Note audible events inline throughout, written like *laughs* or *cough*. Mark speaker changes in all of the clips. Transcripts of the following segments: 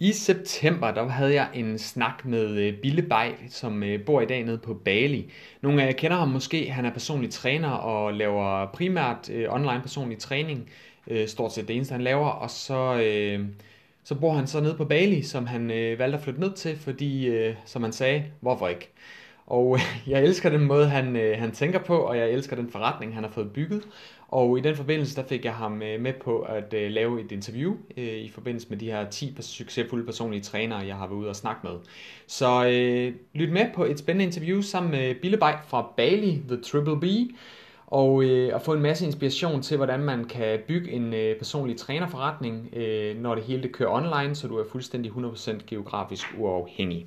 Speaker 1: I september der havde jeg en snak med øh, Bille Bay, som øh, bor i dag nede på Bali. Nogle af jer kender ham måske. Han er personlig træner og laver primært øh, online personlig træning. Stort set det eneste han laver. Og så, så bor han så nede på Bali, som han valgte at flytte ned til, fordi som han sagde, hvorfor ikke? Og *laughs* jeg elsker den måde, han, han tænker på, og jeg elsker den forretning, han har fået bygget. Og i den forbindelse, der fik jeg ham øh, med på at øh, lave et interview øh, i forbindelse med de her 10 succesfulde personlige trænere, jeg har været ude og snakke med. Så øh, lyt med på et spændende interview sammen med Billebej fra Bali, The Triple B, og øh, at få en masse inspiration til, hvordan man kan bygge en øh, personlig trænerforretning, øh, når det hele det kører online, så du er fuldstændig 100% geografisk uafhængig.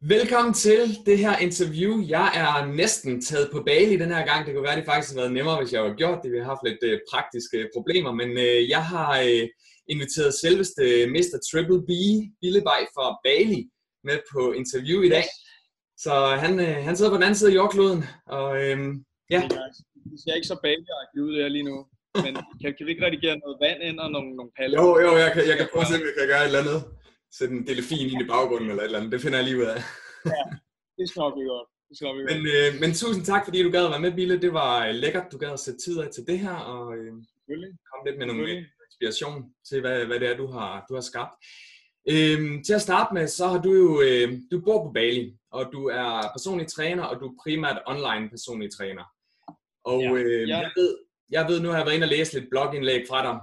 Speaker 1: Velkommen til det her interview. Jeg er næsten taget på Bali den her gang. Det kunne være, det faktisk havde været nemmere, hvis jeg havde gjort det. Vi har haft lidt øh, praktiske problemer, men øh, jeg har øh, inviteret selveste Mr. Triple B, Billebej fra Bali, med på interview i dag. Så han, øh, han sidder på den anden side af jordkloden, og øh, ja.
Speaker 2: Det ser ikke så bali ud der lige nu, men kan, kan vi ikke redigere noget vand ind og nogle, nogle paller?
Speaker 1: Jo, jo, jeg kan, jeg kan prøve at se, om jeg kan gøre et eller andet sætte en delfin ind i baggrunden eller et eller andet. Det finder jeg lige ud af.
Speaker 2: ja, det skal nok blive godt. Det skal nok blive
Speaker 1: men, øh, men tusind tak, fordi du gad at være med, Bille. Det var øh, lækkert, du gad at sætte tid af til det her, og øh, kom lidt med nogle inspiration til, hvad, hvad det er, du har, du har skabt. Øhm, til at starte med, så har du jo, øh, du bor på Bali, og du er personlig træner, og du er primært online personlig træner. Og ja, øh, ja. Jeg, ved, jeg ved, nu har jeg været inde og læse lidt blogindlæg fra dig,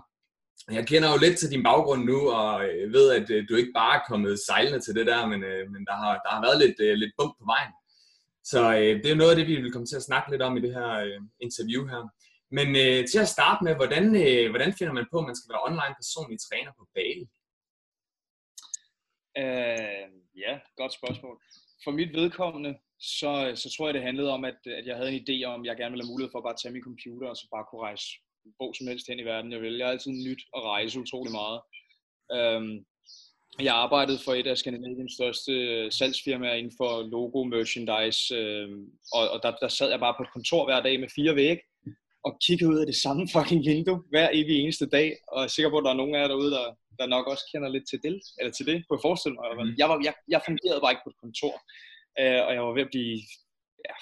Speaker 1: jeg kender jo lidt til din baggrund nu, og øh, ved, at øh, du ikke bare er kommet sejlende til det der, men, øh, men der, har, der har været lidt, øh, lidt bump på vejen. Så øh, det er noget af det, vi vil komme til at snakke lidt om i det her øh, interview her. Men til at starte med, hvordan, hvordan finder man på, at man skal være online personlig træner på Bali?
Speaker 2: Uh, ja, godt spørgsmål. For mit vedkommende, så, så tror jeg, det handlede om, at, at jeg havde en idé om, at jeg gerne ville have mulighed for at bare tage min computer og så bare kunne rejse hvor som helst hen i verden, jeg vil. Jeg har altid nyt at rejse utrolig meget. Um, jeg arbejdede for et af Skandinaviens største øh, salgsfirmaer inden for logo, merchandise, øhm, og, og der, der sad jeg bare på et kontor hver dag med fire vægge, og kiggede ud af det samme *laughs* fucking vindue hver evig eneste dag, og jeg er sikker på, at der er nogen af jer derude, der, der nok også kender lidt til det, eller til det, kunne jeg forestille mig. Mm. Jeg, var, jeg, jeg fungerede bare ikke på et kontor, øh, og jeg var ved at blive ja,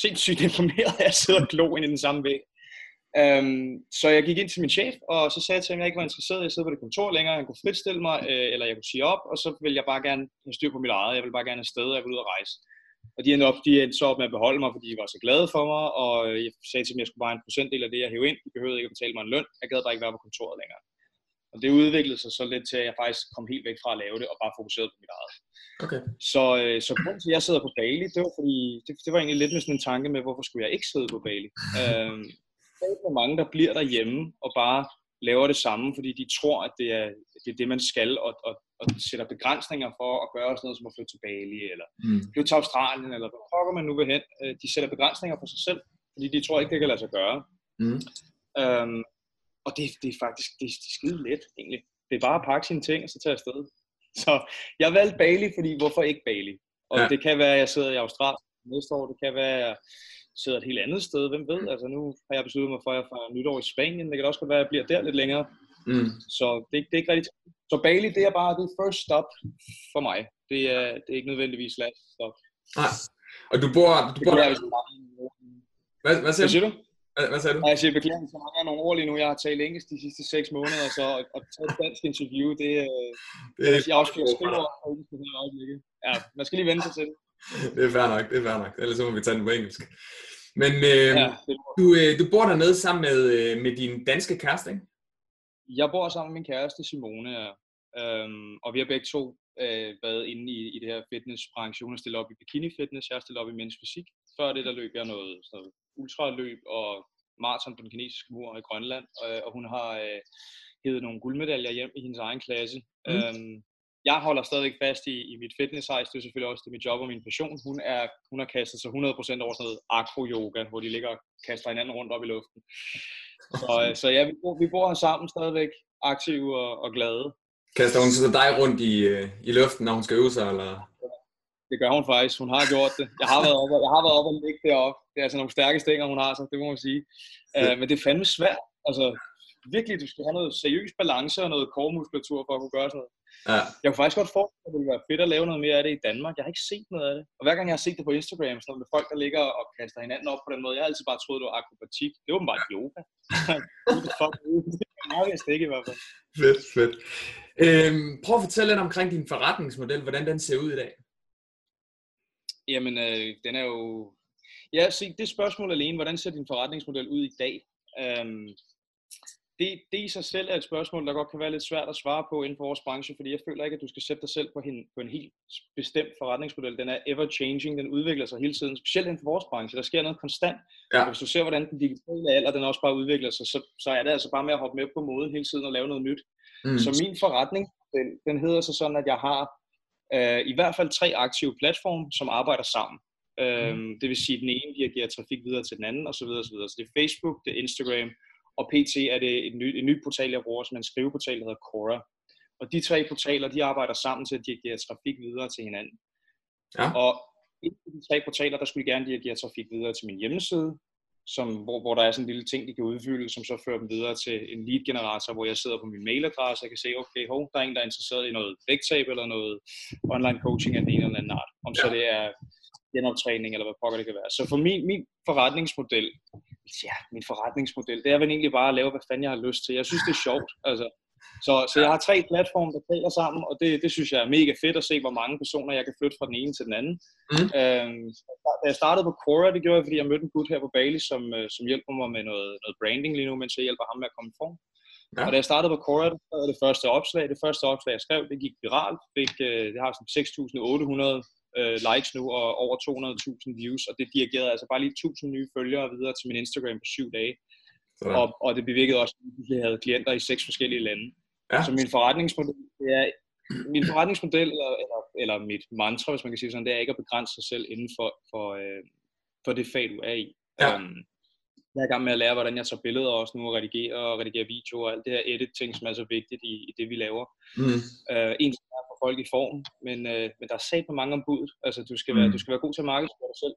Speaker 2: sindssygt *laughs* informeret af at sidde og glo ind i den samme væg. Um, så jeg gik ind til min chef, og så sagde jeg til ham, at jeg ikke var interesseret i at sidde på det kontor længere. Han kunne fritstille mig, øh, eller jeg kunne sige op, og så ville jeg bare gerne have styr på mit eget. Jeg ville bare gerne have sted, og jeg ville ud og rejse. Og de endte, op, de endte så op med at beholde mig, fordi de var så glade for mig, og jeg sagde til dem, at jeg skulle bare en procentdel af det, jeg hævde ind. De behøvede ikke at betale mig en løn. Jeg gad bare ikke være på kontoret længere. Og det udviklede sig så lidt til, at jeg faktisk kom helt væk fra at lave det, og bare fokuserede på mit eget. Okay. Så, øh, så grunden til, at jeg sidder på Bali, det var, fordi, det, det var egentlig lidt med sådan en tanke med, hvorfor skulle jeg ikke sidde på Bali? *laughs* øhm, er mange, der bliver derhjemme og bare laver det samme, fordi de tror, at det er det, er det man skal, og, og, og sætter begrænsninger for at gøre sådan noget som at flytte til Bali, eller mm. flytte til Australien, eller hvor pokker man nu vil hen. Øh, de sætter begrænsninger for sig selv, fordi de tror ikke, det kan lade sig gøre. Mm. Øhm, og det, det er faktisk det, det er skide let, egentlig. Det er bare at pakke sine ting, og så tage afsted. *laughs* Så jeg valgte Bali, fordi hvorfor ikke Bali? Og ja. det kan være, at jeg sidder i Australien næste år, det kan være, at sidder et helt andet sted, hvem ved? Altså nu har jeg besluttet mig for, at jeg får nytår i Spanien, det kan også godt være, at jeg bliver der lidt længere. Mm. Så det, det er ikke rigtigt. Så Bali, det er bare det first stop for mig. Det er, det er ikke nødvendigvis last stop.
Speaker 1: Nej. Og du bor, du bor der... Hvad, hvad siger,
Speaker 2: hvad siger du?
Speaker 1: Hvad, hvad sagde du?
Speaker 2: Jeg siger beklager, så mange nogle ord lige nu. Jeg har talt engelsk de sidste seks måneder, så at tage et dansk interview, det, det er... Jeg også bliver skrive over Ja, man skal lige vende sig til det. *laughs*
Speaker 1: Det er fair nok, det er fair nok. Ellers så må vi tage den på engelsk. Men øh, ja, du, øh, du bor dernede sammen med, øh, med din danske kæreste, ikke?
Speaker 2: Jeg bor sammen med min kæreste Simone, ja. øhm, og vi har begge to øh, været inde i, i det her fitnessbranche. Hun har stillet op i bikini fitness, jeg har stillet op i mænds fysik. Før det der løb jeg noget, sådan noget ultraløb og maraton på den kinesiske mur i Grønland, og, og hun har øh, hævet nogle guldmedaljer hjem i hendes egen klasse. Mm. Øhm, jeg holder stadigvæk fast i, i mit fitness -hejs. Det er selvfølgelig også det, mit job og min passion. Hun, er, hun har kastet sig 100% over sådan noget acro-yoga, hvor de ligger og kaster hinanden rundt op i luften. Så, så ja, vi bor, vi bor her sammen stadigvæk, aktive og, og glade.
Speaker 1: Kaster hun så dig rundt i, øh, i luften, når hun skal øve sig, eller?
Speaker 2: Det gør hun faktisk. Hun har gjort det. Jeg har været oppe, jeg har været oppe og ligge deroppe. Det er altså nogle stærke stænger, hun har, så det må man sige. Uh, men det er fandme svært. Altså, virkelig, du skal have noget seriøs balance og noget core-muskulatur for at kunne gøre sådan noget. Ja. Jeg kunne faktisk godt forestille at det ville være fedt at lave noget mere af det i Danmark. Jeg har ikke set noget af det. Og hver gang jeg har set det på Instagram, så med folk, der ligger og kaster hinanden op på den måde, jeg har altid bare troet, det var akrobatik. Det er åbenbart yoga. *laughs* det ikke i hvert fald.
Speaker 1: Fedt, fedt. Øhm, prøv at fortælle lidt omkring din forretningsmodel, hvordan den ser ud i dag.
Speaker 2: Jamen, øh, den er jo... Ja, se, det spørgsmål alene, hvordan ser din forretningsmodel ud i dag? Øhm, det, det i sig selv er et spørgsmål, der godt kan være lidt svært at svare på inden for vores branche, fordi jeg føler ikke, at du skal sætte dig selv på en, på en helt bestemt forretningsmodel. Den er ever changing, den udvikler sig hele tiden, specielt inden for vores branche. Der sker noget konstant. Ja. Og hvis du ser, hvordan den digitale alder, den også bare udvikler sig, så, så er det altså bare med at hoppe med på moden hele tiden og lave noget nyt. Mm. Så min forretning, den, den hedder så sådan, at jeg har øh, i hvert fald tre aktive platforme, som arbejder sammen. Mm. Øhm, det vil sige, at den ene dirigerer trafik videre til den anden, osv. osv. Så det er Facebook, det er Instagram, og PT er det et, ny, et nyt portal, jeg bruger, som er en skriveportal, der hedder Cora. Og de tre portaler, de arbejder sammen til at dirigere trafik videre til hinanden. Ja. Og en af de tre portaler, der skulle gerne dirigere trafik videre til min hjemmeside, som, hvor, hvor der er sådan en lille ting, de kan udfylde, som så fører dem videre til en lead generator, hvor jeg sidder på min mailadresse, og kan se, okay, hov, der er en, der er interesseret i noget vægttab eller noget online coaching af den ene eller anden art. Om ja. så det er genoptræning eller hvad pokker det kan være. Så for min, min forretningsmodel, ja, min forretningsmodel, det er vel egentlig bare at lave, hvad fanden jeg har lyst til. Jeg synes, det er sjovt. Altså, så, så jeg har tre platforme, der taler sammen, og det, det synes jeg er mega fedt at se, hvor mange personer jeg kan flytte fra den ene til den anden. Mm. Øhm, da jeg startede på Cora, det gjorde jeg, fordi jeg mødte en gut her på Bali, som, øh, som hjælper mig med noget, noget branding lige nu, mens jeg hjælper ham med at komme i form. Ja. Og da jeg startede på Cora, det det første opslag. Det første opslag, jeg skrev, det gik viralt. Fik, øh, det har sådan 6.800 øh, likes nu og over 200.000 views, og det dirigerede altså bare lige 1000 nye følgere videre til min Instagram på syv dage. Og, og det bevirkede også, at jeg havde klienter i seks forskellige lande. Ja. Så min forretningsmodel, det er, min forretningsmodel, eller, eller, eller mit mantra, hvis man kan sige sådan, det er ikke at begrænse sig selv inden for, for, øh, for det fag, du er i. Ja. Um, jeg er i gang med at lære, hvordan jeg tager billeder også nu, og redigerer og redigerer videoer og alt det her edit ting, som er så vigtigt i, i det, vi laver. Mm. Uh, en ting er folk i form, men, uh, men der er sat på mange om budet. Altså, du skal, være, mm. du skal være god til at markedsføre dig selv.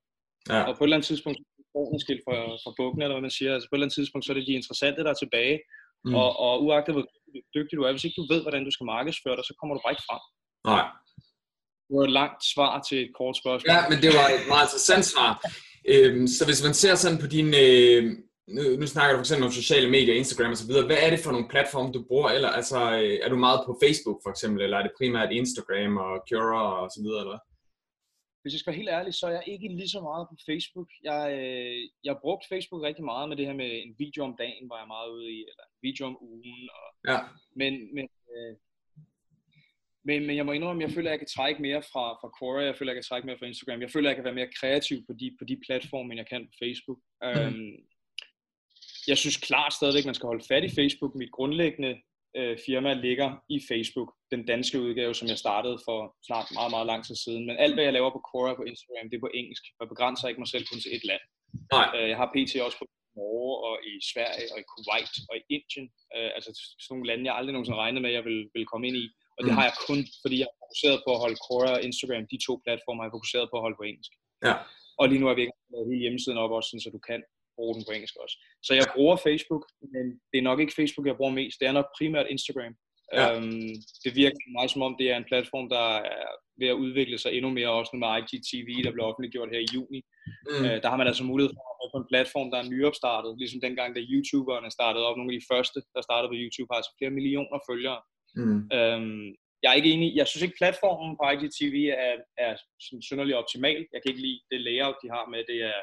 Speaker 2: Ja. Og på et eller andet tidspunkt, får en skilt fra, fra bukken, eller hvad man siger, altså på et eller andet tidspunkt, så er det de interessante, der er tilbage. Mm. Og, og uagtet hvor dygtig du er, hvis ikke du ved, hvordan du skal markedsføre dig, så kommer du bare ikke frem.
Speaker 1: Nej.
Speaker 2: Det var et langt svar til et kort spørgsmål.
Speaker 1: Ja, men det var et meget interessant svar. Øhm, så hvis man ser sådan på din, øh, nu, nu snakker du for eksempel om sociale medier, Instagram og så videre, hvad er det for nogle platforme, du bruger? Eller altså, øh, er du meget på Facebook for eksempel, eller er det primært Instagram og Cura og så videre, eller
Speaker 2: Hvis jeg skal være helt ærlig, så er jeg ikke lige så meget på Facebook. Jeg, øh, jeg har brugt Facebook rigtig meget med det her med en video om dagen, var jeg meget ude i, eller en video om ugen. Og, ja. Men, men øh, men, men jeg må indrømme, jeg føler, at jeg kan trække mere fra, fra Quora, jeg føler, at jeg kan trække mere fra Instagram. Jeg føler, at jeg kan være mere kreativ på de, på de platforme, end jeg kan på Facebook. Mm. Um, jeg synes klart stadigvæk, man skal holde fat i Facebook. Mit grundlæggende øh, firma ligger i Facebook, den danske udgave, som jeg startede for snart meget, meget lang tid siden. Men alt, hvad jeg laver på Quora på Instagram, det er på engelsk. Jeg begrænser ikke mig selv kun til et land. Nej. Uh, jeg har PT også på Norge og i Sverige og i Kuwait og i Indien. Uh, altså sådan nogle lande, jeg aldrig nogensinde regnede med, at jeg vil, vil komme ind i. Og det mm. har jeg kun, fordi jeg har fokuseret på at holde Quora og Instagram, de to platformer, har jeg fokuseret på at holde på engelsk. Ja. Og lige nu er vi ikke hele hjemmesiden op også, så du kan bruge den på engelsk også. Så jeg bruger Facebook, men det er nok ikke Facebook, jeg bruger mest. Det er nok primært Instagram. Ja. Øhm, det virker for mig som om, det er en platform, der er ved at udvikle sig endnu mere, også med IGTV, der blev offentliggjort her i juni. Mm. Øh, der har man altså mulighed for at på en platform, der er nyopstartet, ligesom dengang, da YouTuberne startede op. Nogle af de første, der startede på YouTube, har altså flere millioner følgere. Mm. Øhm, jeg er ikke enig. Jeg synes ikke, platformen på IGTV er, er synderligt optimal. Jeg kan ikke lide det layout, de har med, det er,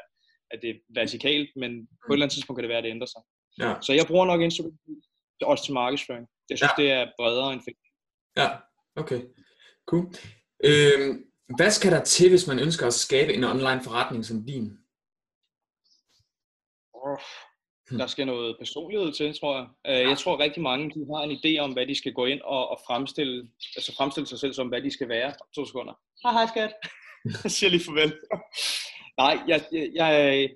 Speaker 2: at det er vertikalt, men mm. på et eller andet tidspunkt kan det være, at det ændrer sig. Ja. Så jeg bruger nok Instagram også til markedsføring. Jeg synes, ja. det er bredere end Facebook.
Speaker 1: Ja, okay. Cool. Øhm, hvad skal der til, hvis man ønsker at skabe en online forretning som din?
Speaker 2: Oh, Der skal noget personlighed til, tror jeg. Øh, jeg tror rigtig mange, de har en idé om, hvad de skal gå ind og, og fremstille, altså fremstille sig selv som, hvad de skal være. To sekunder. Hej, hej skat. jeg *laughs* siger lige farvel. *laughs* Nej, jeg, jeg, jeg,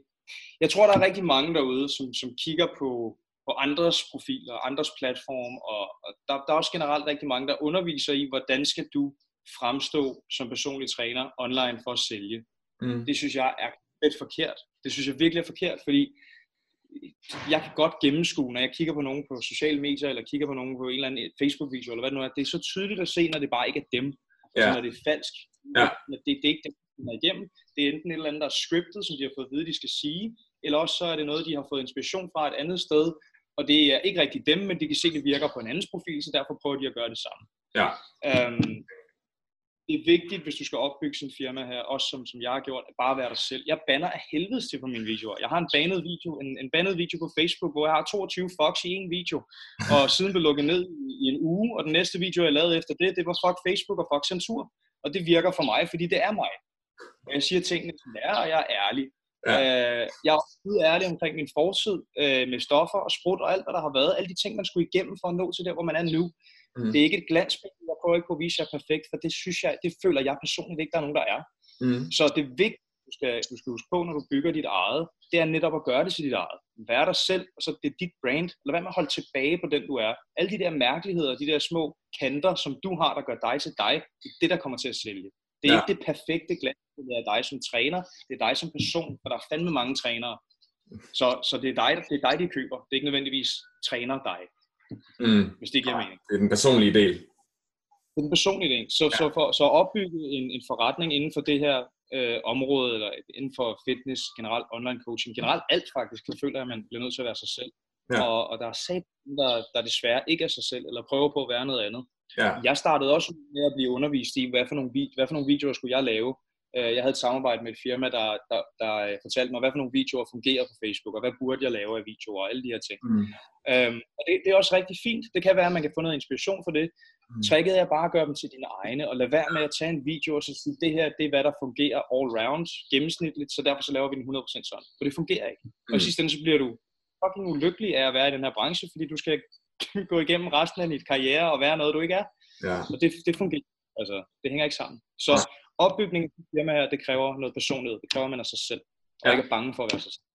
Speaker 2: jeg tror, der er rigtig mange derude, som, som kigger på, på andres profiler, andres platform, og, og der, der er også generelt rigtig mange, der underviser i, hvordan skal du fremstå som personlig træner online for at sælge. Mm. Det synes jeg er lidt forkert. Det synes jeg virkelig er forkert, fordi jeg kan godt gennemskue, når jeg kigger på nogen på sociale medier, eller kigger på nogen på en eller anden Facebook-video, eller hvad det nu er, det er så tydeligt at se, når det bare ikke er dem, ja. når det er falsk. Ja. Det, det er ikke dem, der er igennem. Det er enten et eller andet, der er scriptet, som de har fået at vide, de skal sige, eller også så er det noget, de har fået inspiration fra et andet sted, og det er ikke rigtig dem, men de kan se, at det virker på en andens profil, så derfor prøver de at gøre det samme.
Speaker 1: Ja.
Speaker 2: Øhm, det er vigtigt, hvis du skal opbygge sin firma her, også som, som jeg har gjort, at bare være dig selv. Jeg banner af helvedes til på mine videoer. Jeg har en banet video, en, en banet video på Facebook, hvor jeg har 22 fucks i en video, og *laughs* siden blev lukket ned i, i en uge, og den næste video, jeg lavede efter det, det var fuck Facebook og fuck censur. Og det virker for mig, fordi det er mig. Jeg siger tingene, som det er, og jeg er ærlig. Ja. Øh, jeg er også ærlig omkring min fortid øh, med stoffer og sprut og alt, hvad der har været. Alle de ting, man skulle igennem for at nå til der, hvor man er nu. Mm. Det er ikke et glansbillede, jeg prøver ikke på at vise jer perfekt, for det synes jeg, det føler jeg personligt ikke, der er nogen, der er. Mm. Så det er vigtigt, du skal, du skal huske på, når du bygger dit eget, det er netop at gøre det til dit eget. Vær dig selv, og så det er dit brand. Lad være med at holde tilbage på den, du er. Alle de der mærkeligheder, de der små kanter, som du har, der gør dig til dig, det er det, der kommer til at sælge. Det er ja. ikke det perfekte glansbillede af dig som træner, det er dig som person, for der er fandme mange trænere. Så, så det, er dig, det er dig, de køber. Det er ikke nødvendigvis træner dig. Mm. Hvis det giver mening.
Speaker 1: Det er den personlige del.
Speaker 2: Det er den personlige del. Så, ja. så, for, så opbygge en, en forretning inden for det her øh, område, eller inden for fitness, generelt online coaching, generelt alt faktisk, så føler jeg, at man bliver nødt til at være sig selv. Ja. Og, og der er sat, der, der desværre ikke er sig selv, eller prøver på at være noget andet. Ja. Jeg startede også med at blive undervist i, hvad for nogle, hvad for nogle videoer skulle jeg lave. Øh, jeg havde et samarbejde med et firma, der, der, der fortalte mig, hvad for nogle videoer fungerer på Facebook, og hvad burde jeg lave af videoer, og alle de her ting. Mm. Øhm, og det, det er også rigtig fint. Det kan være, at man kan få noget inspiration for det. Mm. Tricket er bare at gøre dem til dine egne, og lad være med at tage en video og så sige, det her det er, hvad der fungerer all round, gennemsnitligt, så derfor så laver vi den 100% sådan. For det fungerer ikke. Mm. Og i sidste ende, så bliver du fucking ulykkelig af at være i den her branche, fordi du skal *laughs* gå igennem resten af dit karriere og være noget, du ikke er. Ja. Og det, det fungerer. Altså, det hænger ikke sammen. Så opbygningen af firma her, det kræver noget personlighed. Det kræver, man er sig selv. Og ja. ikke er bange for at være sig selv.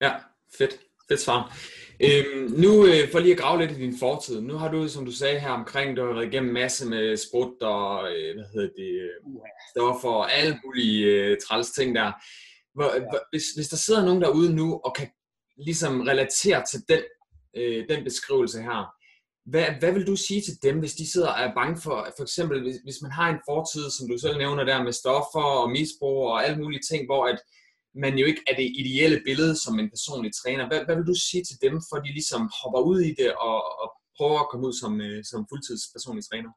Speaker 1: Ja, fedt. Fedt svar. Øhm, nu øh, for lige at grave lidt i din fortid. Nu har du, som du sagde her omkring, du har været igennem masse med sprut og, øh, hvad hedder det, stoffer og alle mulige øh, træls ting der. Hvor, ja. hvis, hvis der sidder nogen derude nu og kan ligesom relatere til den, øh, den beskrivelse her, hvad, hvad vil du sige til dem, hvis de sidder og er bange for, for eksempel, hvis, hvis man har en fortid, som du selv nævner der, med stoffer og misbrug og alle mulige ting, hvor at man jo ikke er det ideelle billede som en personlig træner. Hvad, hvad vil du sige til dem, for de ligesom hopper ud i det og, og prøver at komme ud som, øh, som fuldtids personlig træner?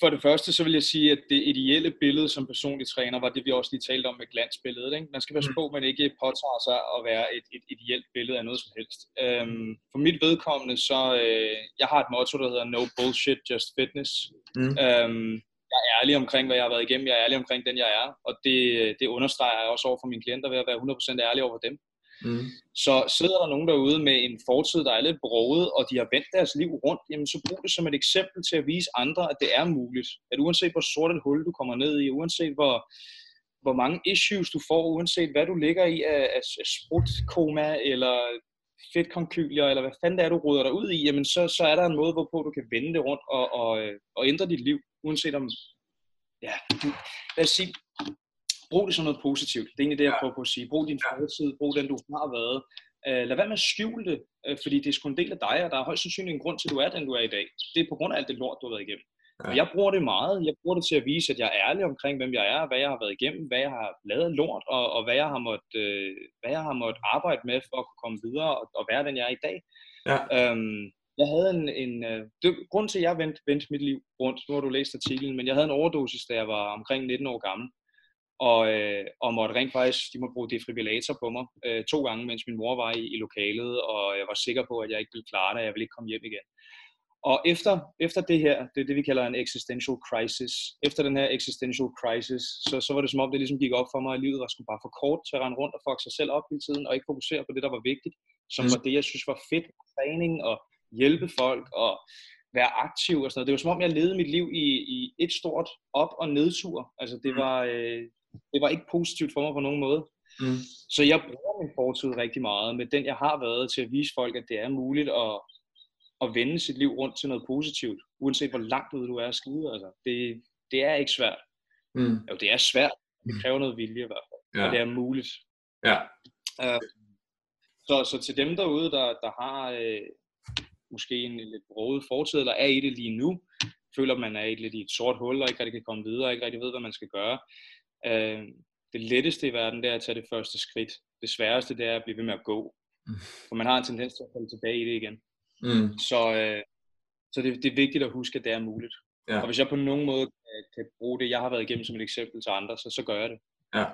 Speaker 2: For det første, så vil jeg sige, at det ideelle billede som personlig træner var det, vi også lige talte om med glansbilledet. Ikke? Man skal passe mm. på, at man ikke påtager sig at være et, et ideelt billede af noget som helst. Øhm, for mit vedkommende, så øh, jeg har et motto, der hedder No Bullshit, Just Fitness. Mm. Øhm, jeg er ærlig omkring, hvad jeg har været igennem. Jeg er ærlig omkring den, jeg er. Og det, det understreger jeg også over for mine klienter ved at være 100% ærlig over dem. Mm. Så sidder der nogen derude med en fortid, der er lidt broget, og de har vendt deres liv rundt, jamen så brug det som et eksempel til at vise andre, at det er muligt. At uanset hvor sort et hul du kommer ned i, uanset hvor, hvor mange issues du får, uanset hvad du ligger i af, af sprutkoma eller fedtkonkylier, eller hvad fanden det er, du ruder dig ud i, jamen så, så er der en måde, hvorpå du kan vende det rundt og, og, øh, og ændre dit liv, uanset om, ja, lad os sige, brug det som noget positivt. Det er egentlig det, jeg prøver på at sige. Brug din fortid, brug den, du har været. Uh, lad være med at skjule det, uh, fordi det er sgu en del af dig, og der er højst sandsynligt en grund til, at du er den, du er i dag. Det er på grund af alt det lort, du har været igennem. Ja. Jeg bruger det meget. Jeg bruger det til at vise, at jeg er ærlig omkring, hvem jeg er, hvad jeg har været igennem, hvad jeg har lavet lort, og, og hvad, jeg har måttet, øh, hvad jeg har måttet arbejde med for at kunne komme videre og, og være den, jeg er i dag. Ja. Øhm, jeg havde en, en øh, det, grund til, at jeg vendte, vendte mit liv rundt, nu har du læst artiklen, men jeg havde en overdosis, da jeg var omkring 19 år gammel og, øh, og måtte rent faktisk, de måtte bruge defibrillator på mig øh, to gange, mens min mor var i, i lokalet, og jeg var sikker på, at jeg ikke ville klare det, og jeg ville ikke komme hjem igen. Og efter, efter det her, det er det, vi kalder en existential crisis, efter den her existential crisis, så, så var det som om, det ligesom gik op for mig, at livet var sgu bare for kort til at rende rundt og fuck sig selv op hele tiden, og ikke fokusere på det, der var vigtigt, som mm. var det, jeg synes var fedt, træning og hjælpe folk og være aktiv og sådan noget. Det var som om, jeg levede mit liv i, i et stort op- og nedtur. Altså det mm. var, øh, det var ikke positivt for mig på nogen måde. Mm. Så jeg bruger min fortid rigtig meget med den, jeg har været til at vise folk, at det er muligt at, at vende sit liv rundt til noget positivt, uanset hvor langt ud du er at skide. Altså, det, det er ikke svært. Mm. Jo, det er svært. Det mm. kræver noget vilje i hvert fald. Ja. Og det er muligt.
Speaker 1: Ja.
Speaker 2: Uh, så, så til dem derude, der, der har øh, måske en lidt broget fortid, eller er i det lige nu, føler man er i lidt i et sort hul, og ikke rigtig kan komme videre, og ikke rigtig ved, hvad man skal gøre. Uh, det letteste i verden, det er at tage det første skridt. Det sværeste, det er at blive ved med at gå. Mm. For man har en tendens til at falde tilbage i det igen. Mm. Så, øh, så det, det er vigtigt at huske, at det er muligt. Ja. Og hvis jeg på nogen måde kan, kan bruge det, jeg har været igennem som et eksempel til andre, så, så gør jeg det.
Speaker 1: Ja.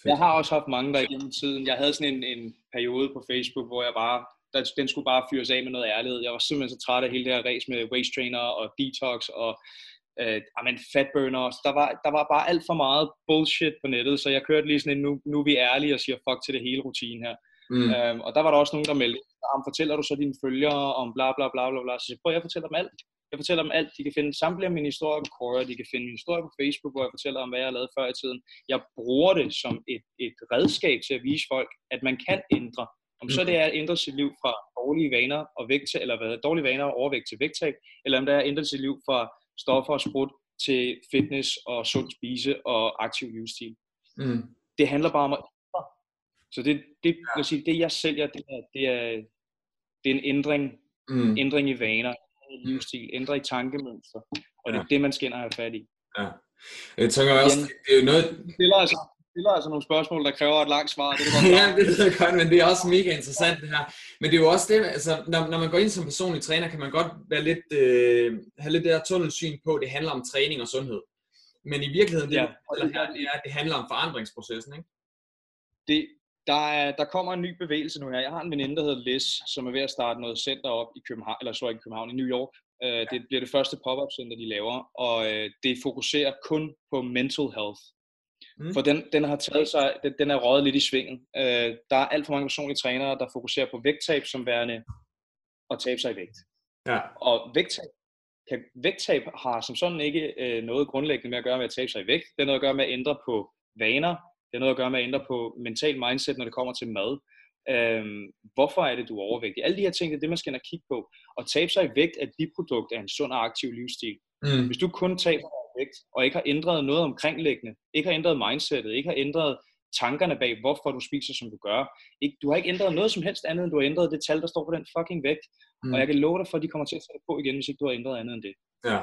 Speaker 2: Fedt. Jeg har også haft mange der igennem tiden. Jeg havde sådan en, en periode på Facebook, hvor jeg bare, der, den skulle bare fyres af med noget ærlighed. Jeg var simpelthen så træt af hele det her race med waist trainer og detox og øh, men fatburner. Der var, der var bare alt for meget bullshit på nettet, så jeg kørte lige sådan en, nu, nu er vi ærlige og siger fuck til det hele rutine her. Mm. Øhm, og der var der også nogen, der meldte, om fortæller du så dine følgere om bla bla bla bla bla. Så jeg prøv, jeg fortæller dem alt. Jeg fortæller dem alt. De kan finde samtlige af mine historier på Quora. De kan finde min historie på Facebook, hvor jeg fortæller om, hvad jeg har lavet før i tiden. Jeg bruger det som et, et redskab til at vise folk, at man kan ændre. Om så mm. det er at ændre sit liv fra dårlige vaner og vægt til, eller hvad, dårlige vaner og overvægt til vægttab, eller om det er at ændre sit liv fra stoffer og sprut til fitness og sund spise og aktiv livsstil. Mm. Det handler bare om at så det, det, ja. sige, det jeg sælger, det er, det er, det er en ændring, mm. ændring i vaner, i livsstil, ændring i tankemønster, og det er ja. det, man skal ind og have fat i.
Speaker 1: Ja. Jeg tænker også, det er jo noget...
Speaker 2: Det stiller altså, stiller altså nogle spørgsmål, der kræver et langt svar.
Speaker 1: Det er godt *laughs* ja, det ved jeg godt, men det er også mega interessant det her. Men det er jo også det, altså, når, når man går ind som personlig træner, kan man godt være lidt, øh, have lidt det der tunnelsyn på, at det handler om træning og sundhed. Men i virkeligheden, det, ja. det, her, det, er, det handler om forandringsprocessen, ikke?
Speaker 2: Det, der, er, der kommer en ny bevægelse nu her. Jeg har en veninde, der hedder Liz, som er ved at starte noget center op i København, eller så i København, i New York. Uh, det bliver det første pop-up center, de laver, og uh, det fokuserer kun på mental health. Mm. For den, den har taget sig, den, den er røget lidt i svingen. Uh, der er alt for mange personlige trænere, der fokuserer på vægttab som værende at tabe sig i vægt.
Speaker 1: Ja.
Speaker 2: Og vægttab, kan, vægttab har som sådan ikke uh, noget grundlæggende med at gøre med at tabe sig i vægt. Det er noget at gøre med at ændre på vaner, det har noget at gøre med at ændre på mental mindset, når det kommer til mad. Øhm, hvorfor er det, du er overvægtig? Alle de her ting, det er det, man skal ind og kigge på. Og tabe sig i vægt af et produkt af en sund og aktiv livsstil. Mm. Hvis du kun taber vægt, og ikke har ændret noget omkringliggende, ikke har ændret mindsetet, ikke har ændret tankerne bag, hvorfor du spiser, som du gør. Ikke, du har ikke ændret noget som helst andet, end du har ændret det tal, der står på den fucking vægt. Mm. Og jeg kan love dig for, at de kommer til at det på igen, hvis ikke du har ændret andet end det.
Speaker 1: Ja.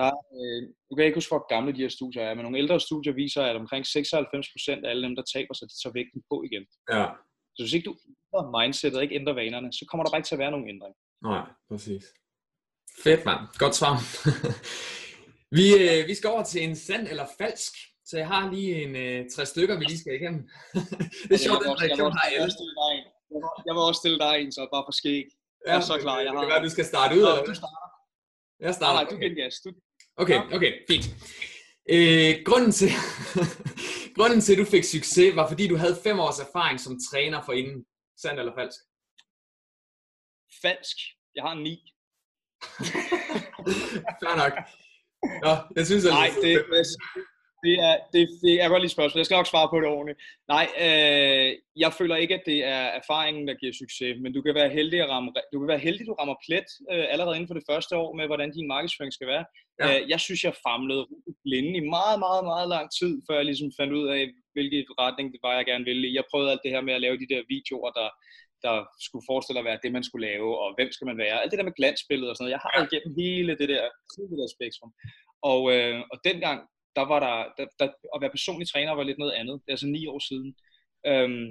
Speaker 2: Der, øh, nu kan jeg ikke huske, hvor gamle de her studier er, men nogle ældre studier viser, at omkring 96% af alle dem, der taber sig, de tager vægten på igen.
Speaker 1: Ja.
Speaker 2: Så hvis ikke du ændrer mindsetet og ikke ændrer vanerne, så kommer der bare ikke til at være nogen ændring.
Speaker 1: Nej, præcis. Fedt, mand. Godt svar. *laughs* vi, øh, vi skal over til en sand eller falsk. Så jeg har lige en øh, tre stykker, vi lige skal igennem. *laughs* det er sjovt, den reaktion har alle.
Speaker 2: Jeg vil også stille dig en, så bare for skæg. Jeg er så klar. Jeg har...
Speaker 1: Det er du skal starte ud. Nå, du starter. Jeg starter.
Speaker 2: Nej, du kan gas. Du...
Speaker 1: Okay, okay, fint. Øh, grunden, til, *laughs* grunden til, at du fik succes, var fordi du havde fem års erfaring som træner for inden. Sandt eller falsk?
Speaker 2: Falsk. Jeg har ni. *laughs*
Speaker 1: Fair nok. Nå, jeg synes, at
Speaker 2: Nej, det, det er, det, det er godt lige spørgsmål. Jeg skal nok svare på det ordentligt. Nej, øh, jeg føler ikke, at det er erfaringen, der giver succes, men du kan være heldig at ramme, du kan være heldig, at du rammer plet øh, allerede inden for det første år med, hvordan din markedsføring skal være. Ja. Øh, jeg synes, jeg famlede blinde i meget, meget, meget lang tid, før jeg ligesom fandt ud af, hvilken retning det var, jeg gerne ville. Jeg prøvede alt det her med at lave de der videoer, der, der skulle forestille at være det, man skulle lave, og hvem skal man være. Alt det der med glansbilledet og sådan noget. Jeg har igennem hele det der, hele det der spektrum. Og, øh, og dengang, der var der, der, der, at være personlig træner var lidt noget andet. Det er altså ni år siden. Øhm,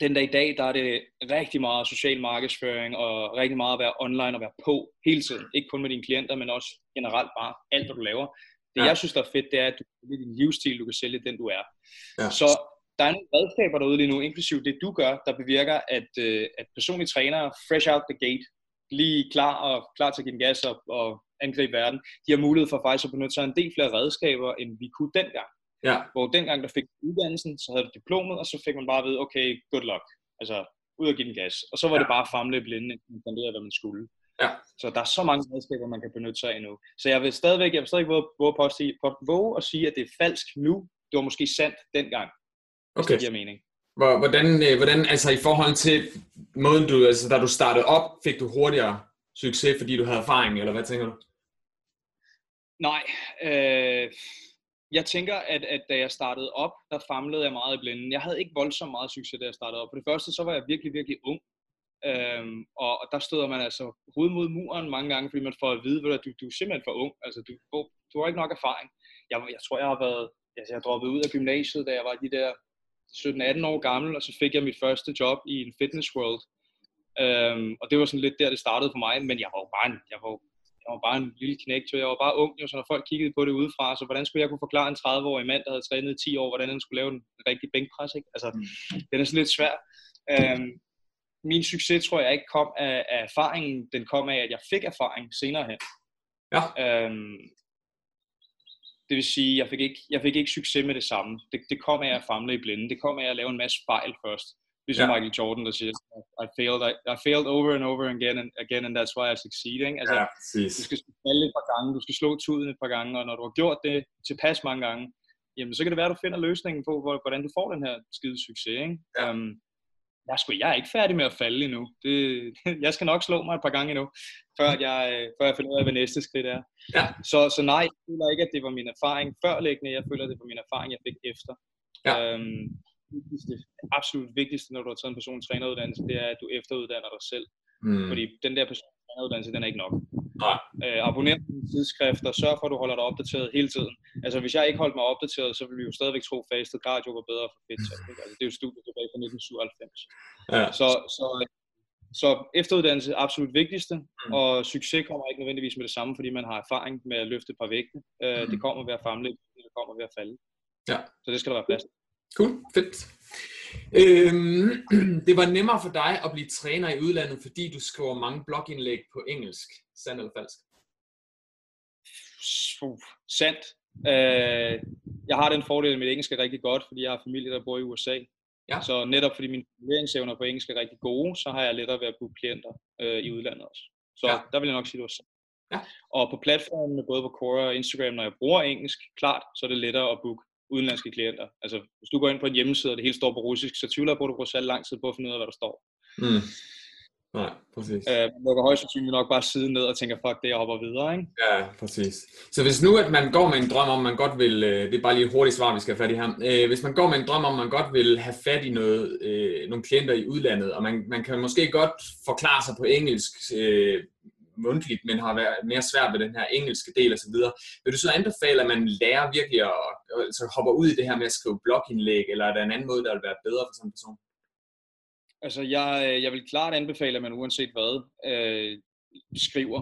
Speaker 2: den dag i dag, der er det rigtig meget social markedsføring og rigtig meget at være online og være på hele tiden. Ikke kun med dine klienter, men også generelt bare alt, hvad du laver. Det ja. jeg synes, der er fedt, det er, at du kan din livsstil, du kan sælge den, du er. Ja. Så der er nogle redskaber derude lige nu, inklusiv det, du gør, der bevirker, at, øh, at personlige trænere fresh out the gate lige klar og klar til at give den gas op og angribe verden, de har mulighed for faktisk at benytte sig af en del flere redskaber, end vi kunne dengang.
Speaker 1: Ja.
Speaker 2: Hvor dengang, der fik uddannelsen, så havde du diplomet, og så fik man bare at vide, okay, good luck. Altså, ud og give den gas. Og så var ja. det bare famle blinde, man fandt ud af, hvad man skulle.
Speaker 1: Ja.
Speaker 2: Så der er så mange redskaber, man kan benytte sig af nu. Så jeg vil stadigvæk, jeg vil stadigvæk våge, våge, på at sige, våge at sige, at det er falsk nu. Det var måske sandt dengang.
Speaker 1: Okay.
Speaker 2: Det giver mening.
Speaker 1: Hvordan, øh, hvordan, altså i forhold til måden du, altså da du startede op, fik du hurtigere succes, fordi du havde erfaring, eller hvad tænker du?
Speaker 2: Nej, øh, jeg tænker, at, at da jeg startede op, der famlede jeg meget i blinden. Jeg havde ikke voldsomt meget succes, da jeg startede op. For det første, så var jeg virkelig, virkelig ung. Øhm, og, og der støder man altså hovedet mod muren mange gange, fordi man får at vide, at du, du er simpelthen for ung. Altså, du, du har ikke nok erfaring. Jeg, jeg tror, jeg har været, altså, jeg droppet ud af gymnasiet, da jeg var de der 17-18 år gammel, og så fik jeg mit første job i en fitness world. Øhm, og det var sådan lidt der, det startede for mig, men jeg var jo bare en, jeg var, jeg var bare en lille knægt, jeg var bare ung, jo, så når folk kiggede på det udefra, så hvordan skulle jeg kunne forklare en 30-årig mand, der havde trænet i 10 år, hvordan han skulle lave en rigtig bænkpres, ikke? Altså, mm. det er sådan lidt svært. Øhm, min succes tror jeg ikke kom af, af erfaringen, den kom af, at jeg fik erfaring senere hen.
Speaker 1: Ja.
Speaker 2: Øhm, det vil sige, jeg fik ikke, jeg fik ikke succes med det samme. Det, det kom af at famle i blinde. Det kom af at lave en masse fejl først. Ligesom ja. Michael Jordan, der siger, I failed, I, I failed over and over again and again, and that's why I succeed. Ikke? Altså,
Speaker 1: ja, præcis.
Speaker 2: du skal falde et par gange, du skal slå tuden et par gange, og når du har gjort det tilpas mange gange, jamen så kan det være, at du finder løsningen på, hvordan du får den her skide succes. Ikke? Ja. Um, jeg, sgu, jeg er ikke færdig med at falde endnu. Det, *laughs* jeg skal nok slå mig et par gange endnu, før jeg, før jeg finder ud af, hvad næste skridt er.
Speaker 1: Ja.
Speaker 2: Så, så nej, jeg føler ikke, at det var min erfaring førliggende. Jeg føler, at det var min erfaring, jeg fik efter.
Speaker 1: Ja.
Speaker 2: Um, det absolut vigtigste, når du har taget en person træneruddannelse, det er, at du efteruddanner dig selv.
Speaker 1: Mm.
Speaker 2: Fordi den der person træneruddannelse, den er ikke nok.
Speaker 1: Nej.
Speaker 2: Øh, abonner på tidsskrifter, sørg for, at du holder dig opdateret hele tiden. Altså, hvis jeg ikke holdt mig opdateret, så ville vi jo stadigvæk tro, at fastet cardio var bedre for fedt. Ikke? Altså, det er jo studiet tilbage fra 1997.
Speaker 1: Ja.
Speaker 2: Så, så, så efteruddannelse er absolut vigtigste, mm. og succes kommer ikke nødvendigvis med det samme, fordi man har erfaring med at løfte et par vægte. Øh, mm. Det kommer ved at famle, det kommer ved at falde.
Speaker 1: Ja.
Speaker 2: Så det skal der være plads
Speaker 1: Cool, fedt. Øhm, *clears throat* det var nemmere for dig at blive træner i udlandet, fordi du skriver mange blogindlæg på engelsk. Sand eller falsk?
Speaker 2: Uh, sandt. Øh, jeg har den fordel, at mit engelsk er rigtig godt, fordi jeg har familie, der bor i USA.
Speaker 1: Ja.
Speaker 2: Så netop fordi mine formuleringsevner på engelsk er rigtig gode, så har jeg lettere ved at booke klienter øh, i udlandet også. Så ja. der vil jeg nok sige, det var sandt.
Speaker 1: Ja.
Speaker 2: Og på platformene, både på Quora og Instagram, når jeg bruger engelsk, klart, så er det lettere at booke udenlandske klienter. Altså, hvis du går ind på en hjemmeside, og det hele står på russisk, så tvivler jeg på, at du bruger særlig lang tid på at finde ud af, hvad der står.
Speaker 1: Mm. Nej, præcis.
Speaker 2: Øh, man lukker højst sandsynligt nok bare siden ned og tænker, fuck det, jeg hopper videre, ikke?
Speaker 1: Ja, præcis. Så hvis nu, at man går med en drøm om, man godt vil, øh, det er bare lige et hurtigt svar, vi skal have fat i her. Øh, hvis man går med en drøm om, man godt vil have fat i noget, øh, nogle klienter i udlandet, og man, man kan måske godt forklare sig på engelsk, øh, mundtligt, men har været mere svært ved den her engelske del og så videre. Vil du så anbefale, at man lærer virkelig at øh, altså hopper ud i det her med at skrive blogindlæg, eller er der en anden måde, der vil være bedre for sådan en person?
Speaker 2: Altså, jeg, øh, jeg vil klart anbefale, at man uanset hvad, øh, skriver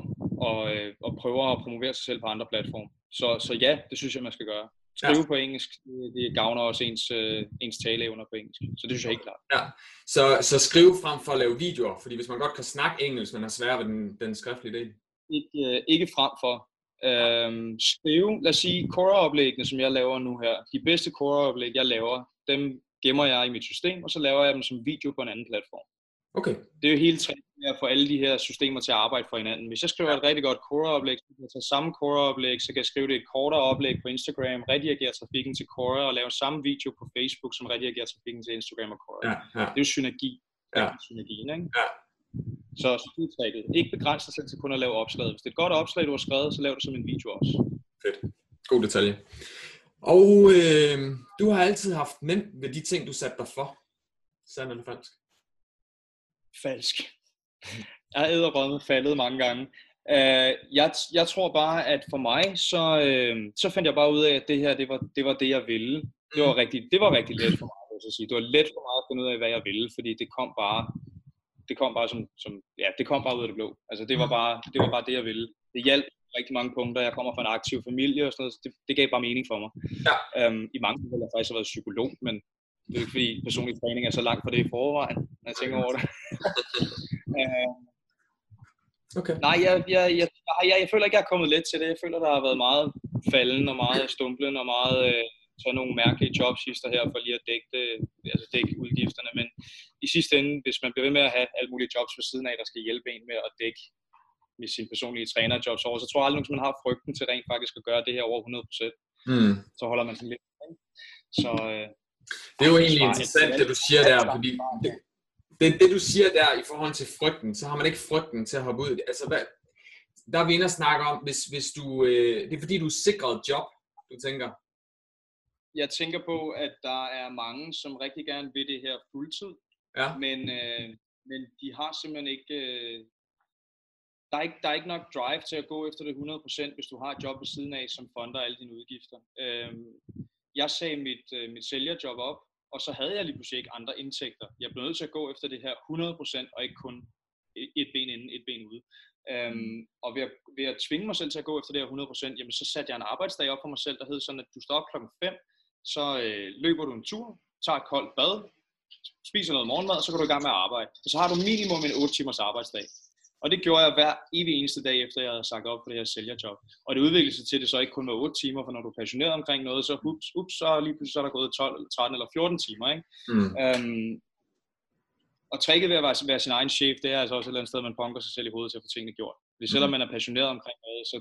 Speaker 2: og, øh, og prøver at promovere sig selv på andre platforme. Så, så ja, det synes jeg, man skal gøre. Skrive ja. på engelsk, det, gavner også ens, øh, ens taleevner på engelsk. Så det synes jeg helt klart.
Speaker 1: Ja, så, så skrive frem for at lave videoer, fordi hvis man godt kan snakke engelsk, men har svært ved den, den skriftlige del.
Speaker 2: Ikke, øh, ikke frem for. Øhm, skrive, lad os sige, core-oplæggene, som jeg laver nu her, de bedste core-oplæg, jeg laver, dem gemmer jeg i mit system, og så laver jeg dem som video på en anden platform.
Speaker 1: Okay.
Speaker 2: Det er jo hele træningen at få alle de her systemer til at arbejde for hinanden. Hvis jeg skriver et rigtig godt Quora-oplæg, så kan jeg tage samme Quora-oplæg, så kan jeg skrive det et kortere oplæg på Instagram, redigere trafikken til Quora og lave samme video på Facebook, som redigerer trafikken til Instagram og Quora.
Speaker 1: Ja, ja.
Speaker 2: Det er jo synergi.
Speaker 1: Ja.
Speaker 2: Synergien, ikke?
Speaker 1: Ja.
Speaker 2: Så skidtrækket. Ikke begrænse dig selv til kun at lave opslag. Hvis det er et godt opslag, du har skrevet, så lav det som en video også.
Speaker 1: Fedt. God detalje. Og øh, du har altid haft nemt ved de ting, du satte dig for. Sand eller falsk?
Speaker 2: Falsk. *laughs* Jeg har æderrømme faldet mange gange. Uh, jeg, jeg tror bare, at for mig, så, uh, så fandt jeg bare ud af, at det her, det var det, var det jeg ville. Det var, rigtig, det var rigtig let for mig, vil jeg sige. Det var let for mig at finde ud af, hvad jeg ville, fordi det kom bare, det kom bare som, som ja, det kom bare ud af det blå. Altså det var bare det, var bare det jeg ville. Det hjalp rigtig mange punkter. Jeg kommer fra en aktiv familie og sådan noget, så det, det gav bare mening for mig.
Speaker 1: Ja.
Speaker 2: Um, I mange tilfælde har jeg faktisk været psykolog, men det er ikke fordi personlig træning er så langt fra det i forvejen, når jeg tænker over det. uh, *laughs* Okay. Nej, jeg, jeg, jeg, jeg, jeg føler ikke, jeg er kommet let til det. Jeg føler, der har været meget falden og meget stumplen og meget øh, tage nogle mærkelige jobsister her for lige at dække, det, altså dække udgifterne. Men i sidste ende, hvis man bliver ved med at have alle mulige jobs ved siden af, der skal hjælpe en med at dække med sin personlige trænerjobs over, så tror jeg aldrig, at man har frygten til rent faktisk at gøre det her over 100%. Mm. Så holder man sådan lidt. Så, øh,
Speaker 1: det er jo egentlig interessant, det du siger der, fordi det, det, det du siger der i forhold til frygten, så har man ikke frygten til at hoppe ud. Altså, hvad, der er vi inde og snakke om, hvis, hvis du, øh, det er fordi du er sikret job, du tænker?
Speaker 2: Jeg tænker på, at der er mange, som rigtig gerne vil det her fuldtid, ja. men, øh, men de har simpelthen ikke, øh, der, er ikke, der er ikke nok drive til at gå efter det 100%, hvis du har et job ved siden af, som fonder alle dine udgifter. Øh, jeg sagde mit, øh, mit sælgerjob op, og så havde jeg lige pludselig ikke andre indtægter. Jeg blev nødt til at gå efter det her 100%, og ikke kun et ben inden, et ben ude. Øhm, og ved at, ved at tvinge mig selv til at gå efter det her 100%, jamen så satte jeg en arbejdsdag op for mig selv, der hed sådan, at du står op klokken 5, så øh, løber du en tur, tager et koldt bad, spiser noget morgenmad, og så går du i gang med at arbejde. Og så har du minimum en 8 timers arbejdsdag. Og det gjorde jeg hver evig eneste dag, efter jeg havde sagt op på det her sælgerjob. Og det udviklede sig til, at det så ikke kun var 8 timer, for når du er passioneret omkring noget, så ups, ups, så lige pludselig så er der gået 12, 13 eller 14 timer. Ikke? Mm. Øhm, og tricket ved at være, være sin egen chef, det er altså også et eller andet sted, man punker sig selv i hovedet til at få tingene gjort. Hvis selvom mm. man er passioneret omkring noget, så,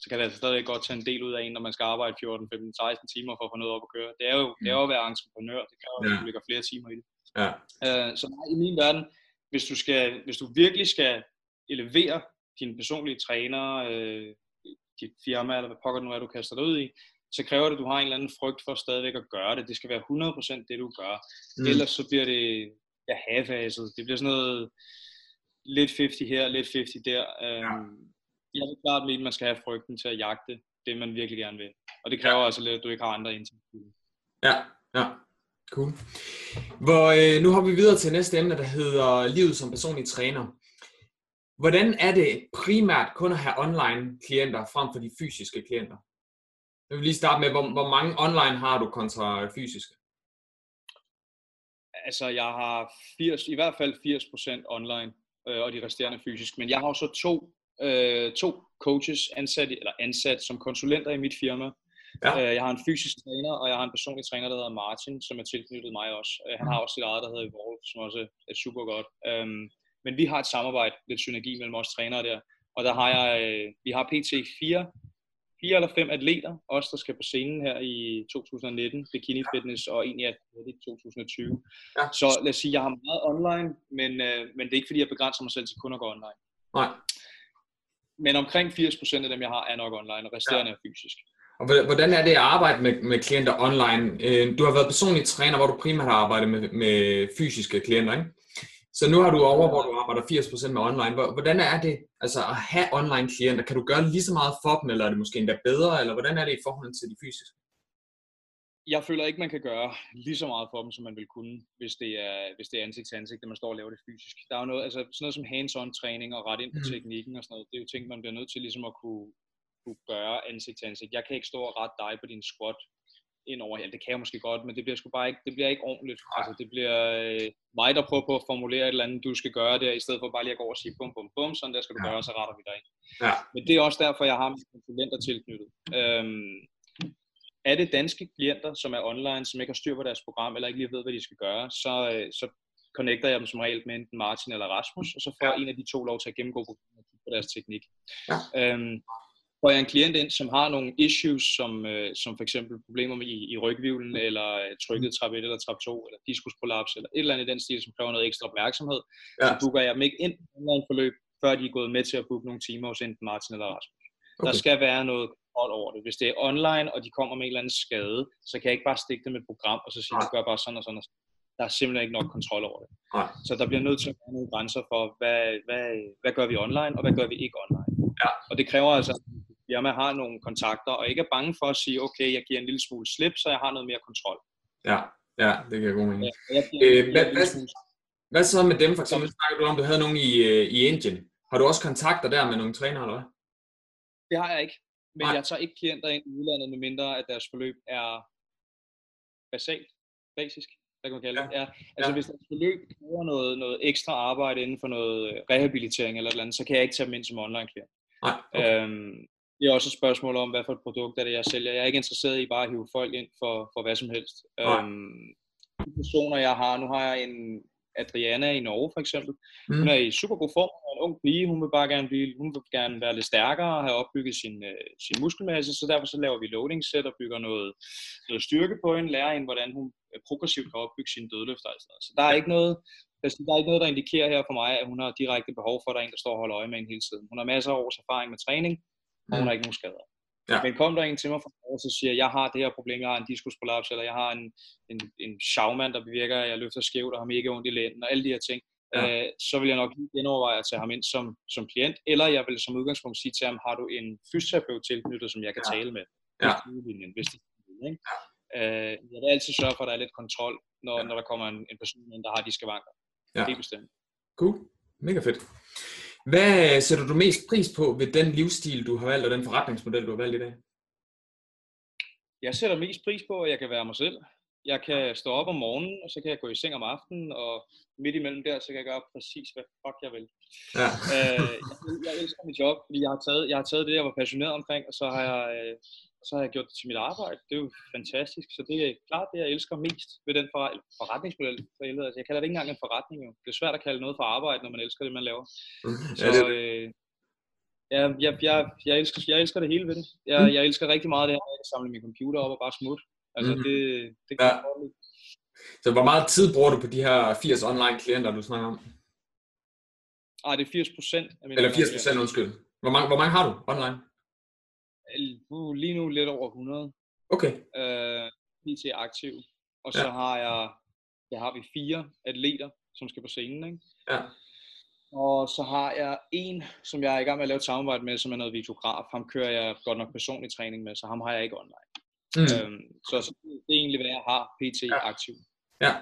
Speaker 2: så kan det altså stadig godt tage en del ud af en, når man skal arbejde 14, 15, 16 timer for at få noget op at køre. Det er jo, det er jo at være entreprenør, det kræver, at du lægger flere timer i det. Ja. Øh, så nej, i min verden, hvis du, skal, hvis du virkelig skal elevere din personlige træner, øh, dit firma, eller hvad pokker nu er, du kaster dig ud i, så kræver det, at du har en eller anden frygt for stadigvæk at gøre det. Det skal være 100% det, du gør. Mm. Ellers så bliver det ja, half Det bliver sådan noget lidt 50 her, lidt 50 der. Øhm, Jeg vil klart mene, at man skal have frygten til at jagte det, man virkelig gerne vil. Og det kræver ja. altså lidt, at du ikke har andre indtægter.
Speaker 1: Ja, ja. Cool. Hvor, øh, nu har vi videre til næste emne, der hedder livet som personlig træner. Hvordan er det primært kun at have online klienter frem for de fysiske klienter? Jeg vil lige starte med, hvor, hvor mange online har du kontra fysiske?
Speaker 2: Altså, jeg har 80, i hvert fald 80% online, øh, og de resterende fysisk. Men jeg har også to, øh, to coaches ansat, eller ansat som konsulenter i mit firma. Ja. Øh, jeg har en fysisk træner, og jeg har en personlig træner, der hedder Martin, som er tilknyttet mig også. Øh, han har også sit eget, der hedder Evolve, som også er super godt. Um, men vi har et samarbejde, lidt synergi mellem os trænere der. Og der har jeg, øh, vi har pt. fire, fire eller fem atleter, os der skal på scenen her i 2019, Bikini Fitness, og en i 2020. Ja. Så lad os sige, jeg har meget online, men, øh, men det er ikke fordi, jeg begrænser mig selv til kun at gå online.
Speaker 1: Nej.
Speaker 2: Men omkring 80% af dem, jeg har, er nok online, og resterende ja. er fysisk.
Speaker 1: Og hvordan er det at arbejde med, med klienter online? Øh, du har været personlig træner, hvor du primært har arbejdet med, med fysiske klienter, ikke? Så nu har du over, hvor du arbejder 80% med online. Hvordan er det altså at have online klienter? Kan du gøre lige så meget for dem, eller er det måske endda bedre, eller hvordan er det i forhold til de fysiske?
Speaker 2: Jeg føler ikke, man kan gøre lige så meget for dem, som man vil kunne, hvis det er, hvis det er ansigt til ansigt, at man står og laver det fysisk. Der er jo noget, altså sådan noget som hands-on træning og ret ind på mm. teknikken og sådan noget. Det er jo ting, man bliver nødt til ligesom at kunne, kunne gøre ansigt til ansigt. Jeg kan ikke stå og rette dig på din squat ind over her. Det kan jeg måske godt, men det bliver sgu bare ikke, det bliver ikke ordentligt. Altså, det bliver øh, mig, der prøver på at formulere et eller andet, du skal gøre der, i stedet for bare lige at gå over og sige bum, bum, bum, sådan der skal du ja. gøre, så retter vi dig ind. Ja. Men det er også derfor, jeg har mine konsulenter tilknyttet. Øhm, er det danske klienter, som er online, som ikke har styr på deres program, eller ikke lige ved, hvad de skal gøre, så, øh, så connecter jeg dem som regel med enten Martin eller Rasmus, og så får ja. en af de to lov til at gennemgå på deres teknik. Ja. Øhm, får jeg en klient ind, som har nogle issues, som, øh, som for eksempel problemer med i, i rygvivlen, eller øh, trykket trap 1 eller trap 2, eller diskusprolaps, eller et eller andet i den stil, som kræver noget ekstra opmærksomhed, ja. så booker jeg dem ikke ind i en forløb, før de er gået med til at booke nogle timer hos enten Martin eller Rasmus. Okay. Der skal være noget kontrol over det. Hvis det er online, og de kommer med en eller anden skade, så kan jeg ikke bare stikke dem med et program, og så sige, at gør bare sådan og sådan og sådan. Der er simpelthen ikke nok kontrol over det. Nej. Så der bliver nødt til at være nogle grænser for, hvad, hvad, hvad gør vi online, og hvad gør vi ikke online. Ja. Og det kræver altså, firma har nogle kontakter, og ikke er bange for at sige, okay, jeg giver en lille smule slip, så jeg har noget mere kontrol.
Speaker 1: Ja, ja det giver god mening. Ja, øh, hvad, hvad, hvad så med dem, for eksempel snakker du om, du havde nogen i, øh, i Indien. Har du også kontakter der med nogle trænere, eller hvad?
Speaker 2: Det har jeg ikke, men Nej. jeg tager ikke klienter ind i udlandet, medmindre at deres forløb er basalt, basisk. hvad kan man kalde det? Ja. Altså ja. hvis der forløb kræver noget, noget ekstra arbejde inden for noget øh, rehabilitering eller et eller andet, så kan jeg ikke tage dem ind som online klient.
Speaker 1: Nej, okay.
Speaker 2: øhm, det er også et spørgsmål om, hvad for et produkt er det, jeg sælger. Jeg er ikke interesseret i bare at hive folk ind for, for hvad som helst. Øhm, de personer, jeg har, nu har jeg en Adriana i Norge for eksempel. Mm. Hun er i super god form, og en ung pige, hun vil bare gerne blive, hun vil gerne være lidt stærkere og have opbygget sin, øh, sin muskelmasse, så derfor så laver vi loading set og bygger noget, noget styrke på hende, lærer hende, hvordan hun øh, progressivt kan opbygge sine dødløfter. Altså. Så der er ikke noget, der er ikke noget, der indikerer her for mig, at hun har direkte behov for, at der er en, der står og holder øje med hende hele tiden. Hun har masser af års erfaring med træning, hun har ikke nogen skader. Ja. Men kom der en til mig og så siger, jeg har det her problem, jeg har en diskusprolaps, eller jeg har en, en, en shavmand, der bevirker, at jeg løfter skævt og har mega ondt i lænden, og alle de her ting, ja. øh, så vil jeg nok genoverveje at tage ham ind som, som klient, eller jeg vil som udgangspunkt sige til ham, har du en fysioterapeut tilknyttet, som jeg kan ja. tale med?
Speaker 1: Ja.
Speaker 2: Hvis det er ikke? Øh, jeg vil altid sørge for, at der er lidt kontrol, når, ja. når der kommer en, en person ind, der har de skavanker. Ja. Det er bestemt.
Speaker 1: Cool. Mega fedt. Hvad sætter du mest pris på ved den livsstil, du har valgt, og den forretningsmodel, du har valgt i dag?
Speaker 2: Jeg sætter mest pris på, at jeg kan være mig selv. Jeg kan stå op om morgenen, og så kan jeg gå i seng om aftenen, og midt imellem der, så kan jeg gøre præcis, hvad fuck jeg vil. Ja. øh, jeg, jeg elsker mit job, fordi jeg har, taget, jeg har taget det, jeg var passioneret omkring, og så har jeg øh, og så har jeg gjort det til mit arbejde. Det er jo fantastisk. Så det er klart det, jeg elsker mest ved den forretningsmodel. For helvede. Altså, jeg kalder det ikke engang en forretning. Jo. Det er svært at kalde noget for arbejde, når man elsker det, man laver. Mm. Så øh, ja, jeg, jeg, jeg, elsker, jeg elsker det hele ved det. Jeg, mm. jeg elsker rigtig meget det her, at jeg samle min computer op og bare smutte. Altså, mm. det, det kan ja. jeg
Speaker 1: Så hvor meget tid bruger du på de her 80 online klienter, du snakker om?
Speaker 2: Ah, det er 80 procent.
Speaker 1: Eller 80 procent, undskyld. Hvor mange, hvor mange har du online?
Speaker 2: Uh, lige nu lidt over 100.
Speaker 1: Okay.
Speaker 2: Øh, PT aktiv. Og så ja. har jeg, der har vi fire atleter, som skal på scenen. Ikke?
Speaker 1: Ja.
Speaker 2: Og så har jeg en, som jeg er i gang med at lave et samarbejde med, som er noget videograf. Ham kører jeg godt nok personlig træning med, så ham har jeg ikke online. Mm. Øhm, så, så det er egentlig, hvad jeg har PT ja. aktiv.
Speaker 1: Ja.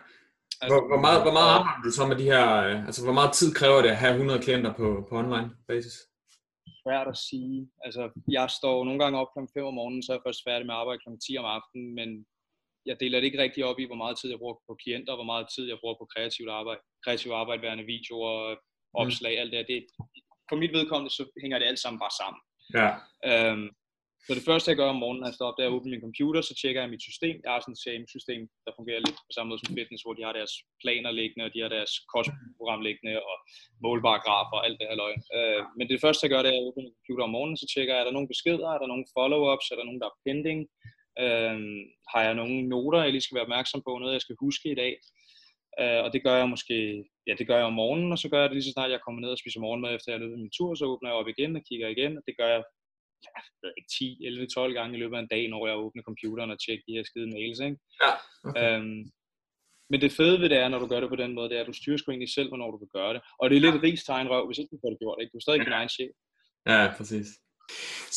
Speaker 1: Altså, hvor, hvor, meget, hvor meget arbejder du så med de her, øh, altså hvor meget tid kræver det at have 100 klienter på, på online basis?
Speaker 2: Svært at sige. Altså, jeg står nogle gange op kl. 5 om morgenen, så er jeg først færdig med arbejde kl. 10 om aftenen, men jeg deler det ikke rigtig op i, hvor meget tid jeg bruger på klienter, og hvor meget tid jeg bruger på kreativt arbejde. Kreativt arbejde, værende videoer, opslag, mm. alt det, det For mit vedkommende, så hænger det alt sammen bare sammen.
Speaker 1: Ja.
Speaker 2: Øhm, så det første, jeg gør om morgenen, når jeg står op, det er at åbne min computer, så tjekker jeg mit system. Jeg har sådan et CRM-system, der fungerer lidt på samme måde som fitness, hvor de har deres planer liggende, og de har deres kostprogram liggende, og målbare grafer og alt det her løgn. Øh, men det første, jeg gør, det er at åbne min computer om morgenen, så tjekker jeg, er der nogle beskeder, er der nogle follow-ups, er der nogen, der er pending, øh, har jeg nogle noter, jeg lige skal være opmærksom på, noget jeg skal huske i dag. Øh, og det gør jeg måske, ja det gør jeg om morgenen, og så gør jeg det lige så snart jeg kommer ned og spiser morgenmad, efter jeg har løbet min tur, så åbner jeg op igen og kigger igen, og det gør jeg jeg ikke, 10, 11, 12 gange i løbet af en dag, når jeg åbner computeren og tjekker de her skide mails. Ikke?
Speaker 1: Ja, okay. øhm,
Speaker 2: men det fede ved det er, når du gør det på den måde, det er, at du styrer sgu egentlig selv, hvornår du vil gøre det. Og det er lidt rigs røv, hvis ikke du får det gjort. Ikke? Du er stadig ja. din egen chef.
Speaker 1: Ja, præcis.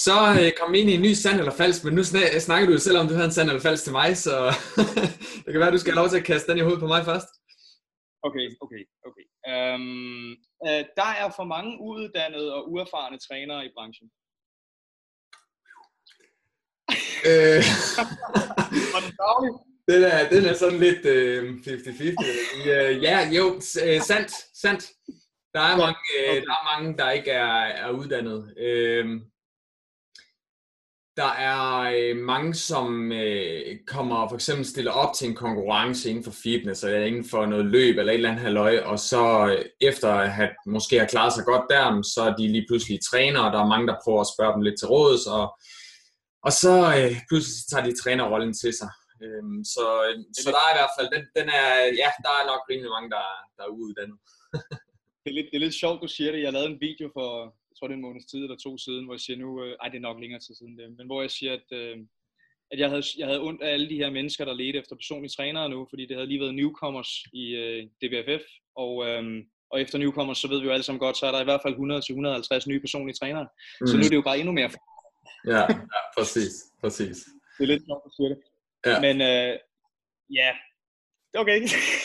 Speaker 1: Så øh, kom vi ind i en ny sand eller falsk, men nu snakker du jo selv om, du havde en sand eller falsk til mig, så *laughs* det kan være, at du skal have lov til at kaste den i hovedet på mig først.
Speaker 2: Okay, okay, okay. Um, uh, der er for mange uuddannede og uerfarne trænere i branchen.
Speaker 1: Øh, den, er, den er sådan lidt øh, 50-50. Øh, ja, jo, øh, sandt, sandt. Der er, mange, øh, der er mange, der ikke er, er uddannet. Øh, der er øh, mange, som øh, kommer for eksempel stiller op til en konkurrence inden for fitness, eller inden for noget løb, eller et eller andet halvøj, og så øh, efter at have måske har klaret sig godt der, så er de lige pludselig træner, og der er mange, der prøver at spørge dem lidt til råds, og og så øh, pludselig tager de trænerrollen til sig. Øhm, så, øh, så der er i hvert fald, den, den er, ja, der er nok rimelig mange, der, der er uddannet.
Speaker 2: det, er lidt, det er lidt sjovt, du siger det. Jeg lavede en video for, jeg tror det er en måneds tid eller to siden, hvor jeg siger nu, øh, ej det er nok længere tid siden det, men hvor jeg siger, at, øh, at jeg, havde, jeg havde ondt af alle de her mennesker, der ledte efter personlige trænere nu, fordi det havde lige været newcomers i øh, DBFF, og, øh, og efter newcomers, så ved vi jo alle sammen godt, så er der i hvert fald 100-150 nye personlige trænere. Mm. Så nu er det jo bare endnu mere
Speaker 1: Ja, ja præcis, præcis.
Speaker 2: Det er lidt sjovt at sige det. Ja. Men øh, ja, okay.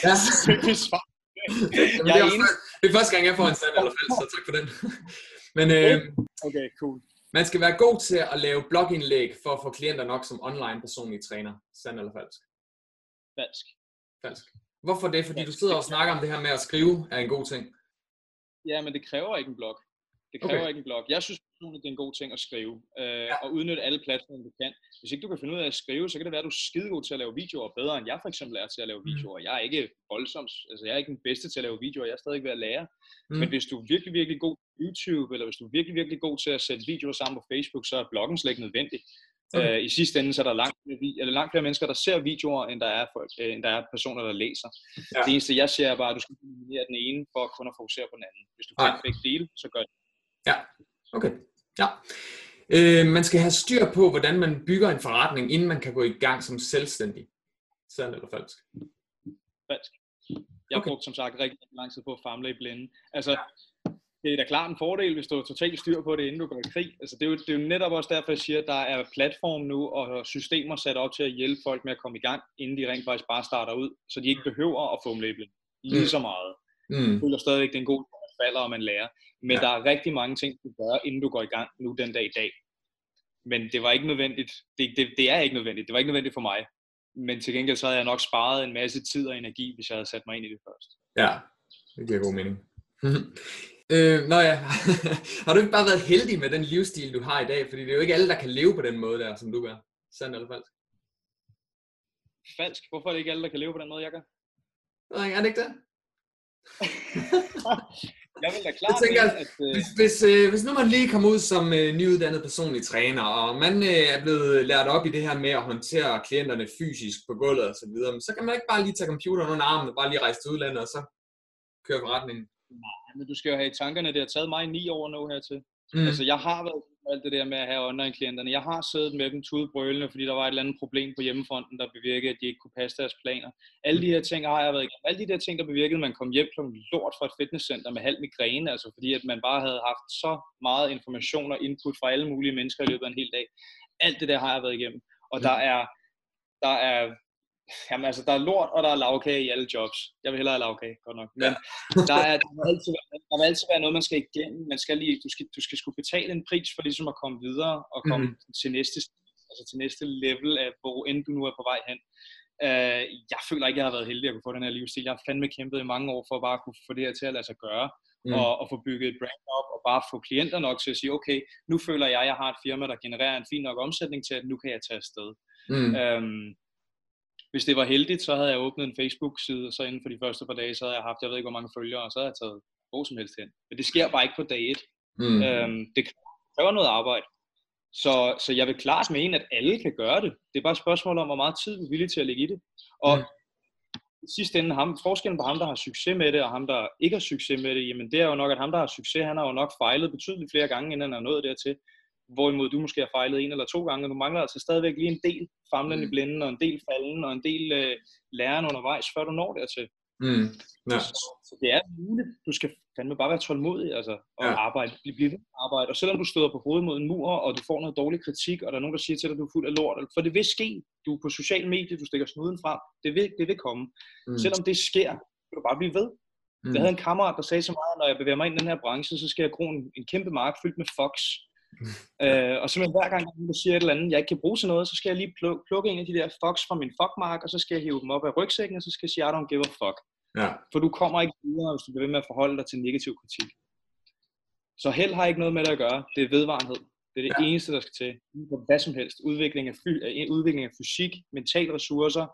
Speaker 2: Ja. *laughs*
Speaker 1: jeg er, enig. det er første gang, jeg får en sand eller fald, så tak for den. *laughs* Men øh,
Speaker 2: okay, cool.
Speaker 1: man skal være god til at lave blogindlæg for at få klienter nok som online personlige træner. Sand eller falsk?
Speaker 2: Falsk.
Speaker 1: Falsk. Hvorfor det? Fordi du sidder og snakker om det her med at skrive er en god ting.
Speaker 2: Ja, men det kræver ikke en blog. Det kræver okay. ikke en blog. Jeg synes personligt, det er en god ting at skrive, øh, ja. og udnytte alle platforme, du kan. Hvis ikke du kan finde ud af at skrive, så kan det være, at du er skidegod til at lave videoer, bedre end jeg for eksempel er til at lave mm. videoer. Jeg er ikke voldsomt, altså jeg er ikke den bedste til at lave videoer, jeg er stadig ved at lære. Mm. Men hvis du er virkelig, virkelig god til YouTube, eller hvis du er virkelig, virkelig god til at sætte videoer sammen på Facebook, så er bloggen slet ikke nødvendig. Okay. Øh, I sidste ende så er der langt, eller langt flere mennesker, der ser videoer, end der er, folk, øh, end der er personer, der læser. Ja. Det eneste, jeg ser, er bare, at du skal eliminere den ene, for at kun at fokusere på den anden. Hvis du kan begge dele, så gør det.
Speaker 1: Ja, okay. Ja. Øh, man skal have styr på, hvordan man bygger en forretning, inden man kan gå i gang som selvstændig. Sandt eller falsk?
Speaker 2: Falsk. Jeg har okay. brugt som sagt rigtig lang tid på at famle i blinde. Altså, det er da klart en fordel, hvis du har totalt styr på det, inden du går i krig. Altså, det, er jo, det er jo netop også derfor, jeg siger, at der er platform nu og systemer sat op til at hjælpe folk med at komme i gang, inden de rent faktisk bare starter ud, så de ikke behøver at fumle i blinde lige mm. så meget. Mm. Jeg føler stadigvæk, det er en god falder, og man lærer. Men ja. der er rigtig mange ting, du gør, inden du går i gang nu den dag i dag. Men det var ikke nødvendigt. Det, det, det er ikke nødvendigt. Det var ikke nødvendigt for mig. Men til gengæld så havde jeg nok sparet en masse tid og energi, hvis jeg havde sat mig ind i det først.
Speaker 1: Ja, det giver god mening. *laughs* øh, nå ja, *laughs* har du ikke bare været heldig med den livsstil, du har i dag? Fordi det er jo ikke alle, der kan leve på den måde der, som du gør. Sandt eller falsk?
Speaker 2: Falsk? Hvorfor er det ikke alle, der kan leve på den måde, jeg gør?
Speaker 1: Nej, er det ikke det? *laughs*
Speaker 2: jeg vil da klart
Speaker 1: jeg tænker, at, øh... hvis, hvis, øh, hvis nu man lige kommer ud som øh, nyuddannet personlig træner, og man øh, er blevet lært op i det her med at håndtere klienterne fysisk på gulvet og så videre, så kan man ikke bare lige tage computeren under armen og bare lige rejse til udlandet og så køre forretningen.
Speaker 2: Nej, men du skal jo have i tankerne, det har taget mig ni år nu hertil. Mm. Altså, jeg har været alt det der med at have online-klienterne. Jeg har siddet med dem tudbrølende, fordi der var et eller andet problem på hjemmefronten, der bevirkede, at de ikke kunne passe deres planer. Alle de her ting har jeg været igennem. Alle de der ting, der bevirkede, at man kom hjem klokken lort fra et fitnesscenter med halv migræne, altså fordi at man bare havde haft så meget information og input fra alle mulige mennesker i løbet af en hel dag. Alt det der har jeg været igennem. Og der er, der er Jamen altså, der er lort, og der er lavkage i alle jobs. Jeg vil hellere have lavkage, godt nok. Men ja. der, er, der, vil altid, der vil altid være noget, man skal igennem. Man skal lige, du, skal, du skal skulle betale en pris for ligesom at komme videre og komme mm. til næste altså til næste level af, hvor end du nu er på vej hen. Uh, jeg føler ikke, jeg har været heldig at kunne få den her livsstil. Jeg har fandme kæmpet i mange år for at bare kunne få det her til at lade sig gøre. Mm. Og, og få bygget et brand op, og bare få klienter nok til at sige, okay, nu føler jeg, at jeg har et firma, der genererer en fin nok omsætning til, at nu kan jeg tage afsted. Mm. Um, hvis det var heldigt, så havde jeg åbnet en Facebook-side, og så inden for de første par dage, så havde jeg haft, jeg ved ikke hvor mange følgere, og så havde jeg taget hvor som helst hen. Men det sker bare ikke på dag et. Mm. Øhm, det kræver noget arbejde. Så, så jeg vil klart mene, at alle kan gøre det. Det er bare et spørgsmål om, hvor meget tid vi er villige til at lægge i det. Og mm. i sidste ende, ham, forskellen på ham, der har succes med det, og ham, der ikke har succes med det, jamen det er jo nok, at ham, der har succes, han har jo nok fejlet betydeligt flere gange, inden han er nået dertil hvorimod du måske har fejlet en eller to gange, og du mangler altså stadigvæk lige en del famlen mm. i blinden, og en del falden, og en del øh, læren undervejs, før du når dertil. Mm. Ja. Så, så det er muligt. Du skal fandme bare være tålmodig, altså, og ja. arbejde, blive ved arbejde. Og selvom du støder på hovedet mod en mur, og du får noget dårlig kritik, og der er nogen, der siger til dig, at du er fuld af lort, for det vil ske. Du er på sociale medier, du stikker snuden frem. Det vil, det vil komme. Mm. Selvom det sker, så du bare blive ved. Mm. Jeg havde en kammerat, der sagde så meget, når jeg bevæger mig ind i den her branche, så skal jeg gro en, en kæmpe mark fyldt med fox. Øh, og simpelthen hver gang, der siger et eller andet, jeg ikke kan bruge til noget, så skal jeg lige pl- plukke en af de der fox fra min fuckmark, og så skal jeg hive dem op af rygsækken, og så skal jeg sige, I don't give a fuck. Ja. For du kommer ikke videre, hvis du bliver ved med at forholde dig til negativ kritik. Så held har ikke noget med det at gøre. Det er vedvarenhed. Det er det ja. eneste, der skal til. Hvad som helst. Udvikling af, fy- udvikling af fysik, mental ressourcer,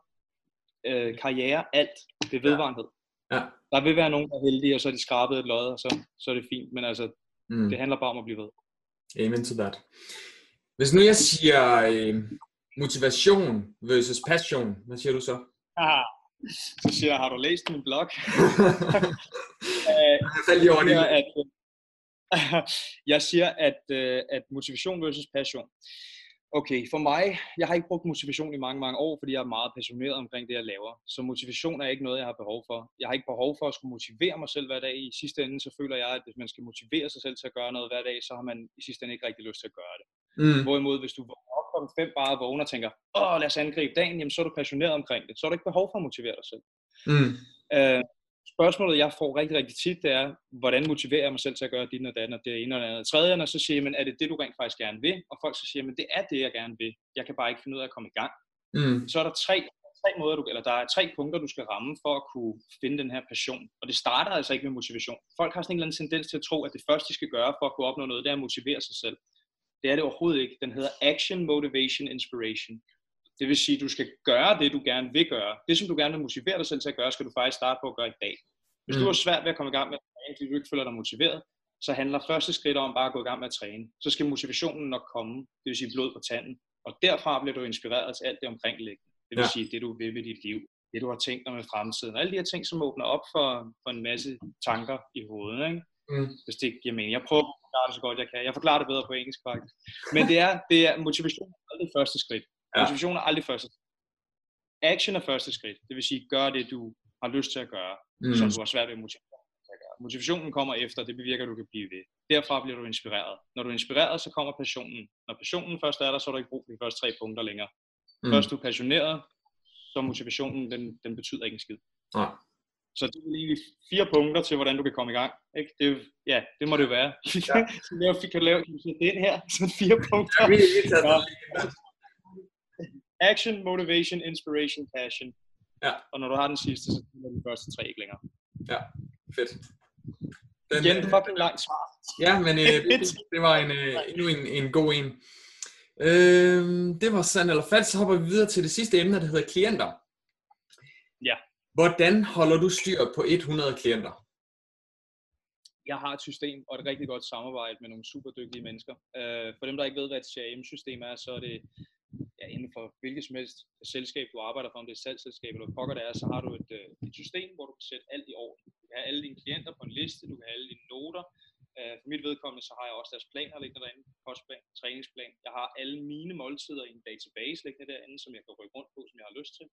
Speaker 2: øh, karriere, alt. Det er vedvarenhed. Ja. Ja. Der vil være nogen, der er heldige, og så er de skrabet et lod, og så, så er det fint. Men altså, mm. det handler bare om at blive ved.
Speaker 1: Amen to that. Hvis nu jeg siger øh, motivation versus passion, hvad siger du så?
Speaker 2: Aha. Så siger jeg, har du læst min blog? *laughs*
Speaker 1: jeg faldt lige over det.
Speaker 2: At, *laughs* jeg siger, at, øh, at motivation versus passion. Okay, for mig, jeg har ikke brugt motivation i mange, mange år, fordi jeg er meget passioneret omkring det, jeg laver. Så motivation er ikke noget, jeg har behov for. Jeg har ikke behov for at skulle motivere mig selv hver dag. I sidste ende, så føler jeg, at hvis man skal motivere sig selv til at gøre noget hver dag, så har man i sidste ende ikke rigtig lyst til at gøre det. Mm. Hvorimod, hvis du vågner op klokken fem bare vågner og tænker, åh, lad os angribe dagen, jamen så er du passioneret omkring det. Så har du ikke behov for at motivere dig selv. Mm. Øh, spørgsmålet, jeg får rigtig, rigtig tit, det er, hvordan motiverer jeg mig selv til at gøre dit og dat, og det ene og det andet. Tredje, og så siger man, er det det, du rent faktisk gerne vil? Og folk så siger, men det er det, jeg gerne vil. Jeg kan bare ikke finde ud af at komme i gang. Mm. Så er der tre, tre måder, du, eller der er tre punkter, du skal ramme for at kunne finde den her passion. Og det starter altså ikke med motivation. Folk har sådan en eller anden tendens til at tro, at det første, de skal gøre for at kunne opnå noget, det er at motivere sig selv. Det er det overhovedet ikke. Den hedder Action, Motivation, Inspiration. Det vil sige, at du skal gøre det, du gerne vil gøre. Det, som du gerne vil motivere dig selv til at gøre, skal du faktisk starte på at gøre i dag. Hvis mm. du har svært ved at komme i gang med at træne, fordi du ikke føler dig motiveret, så handler første skridt om bare at gå i gang med at træne. Så skal motivationen nok komme, det vil sige blod på tanden. Og derfra bliver du inspireret til alt det omkringliggende. Det vil ja. sige det, du vil med dit liv, det du har tænkt dig med fremtiden. Alle de her ting, som åbner op for, for en masse tanker i hovedet. Ikke? Mm. Hvis det giver mening. Jeg prøver at forklare det så godt jeg kan. Jeg forklarer det bedre på engelsk faktisk. Men det er, det er motivation er aldrig første skridt. Ja. Motivation er aldrig første. Action er første skridt. Det vil sige, gør det, du har lyst til at gøre, mm. som du har svært ved at motivere Motivationen kommer efter, det bevirker, at du kan blive ved. Derfra bliver du inspireret. Når du er inspireret, så kommer passionen. Når passionen først er der, så er du ikke brug for de første tre punkter længere. Mm. Først du er passioneret, så motivationen, den, den betyder ikke en skid.
Speaker 1: Ja.
Speaker 2: Så det er lige fire punkter til, hvordan du kan komme i gang. Ikke? Det, ja, det må det jo være. Ja. *laughs* så vi kan lave den her, *laughs* så fire punkter. Ja, Action, motivation, inspiration, passion.
Speaker 1: Ja.
Speaker 2: Og når du har den sidste, så er de første tre ikke længere.
Speaker 1: Ja, fedt.
Speaker 2: Den, Igen, fucking langt svar.
Speaker 1: Ja, men øh, det, det var en, øh, endnu en, en god en. Øh, det var sandt eller falsk. Så hopper vi videre til det sidste emne, der hedder klienter.
Speaker 2: Ja.
Speaker 1: Hvordan holder du styr på 100 klienter?
Speaker 2: Jeg har et system og et rigtig godt samarbejde med nogle super dygtige mennesker. Øh, for dem, der ikke ved, hvad et CRM-system er, så er det ja, inden for hvilket som helst selskab, du arbejder for, om det er salgsselskab eller pokker det er, så har du et, øh, et system, hvor du kan sætte alt i orden. Du kan have alle dine klienter på en liste, du kan have alle dine noter. Uh, for mit vedkommende, så har jeg også deres planer liggende derinde, kostplan, træningsplan. Jeg har alle mine måltider i en database liggende derinde, som jeg kan rykke rundt på, som jeg har lyst til.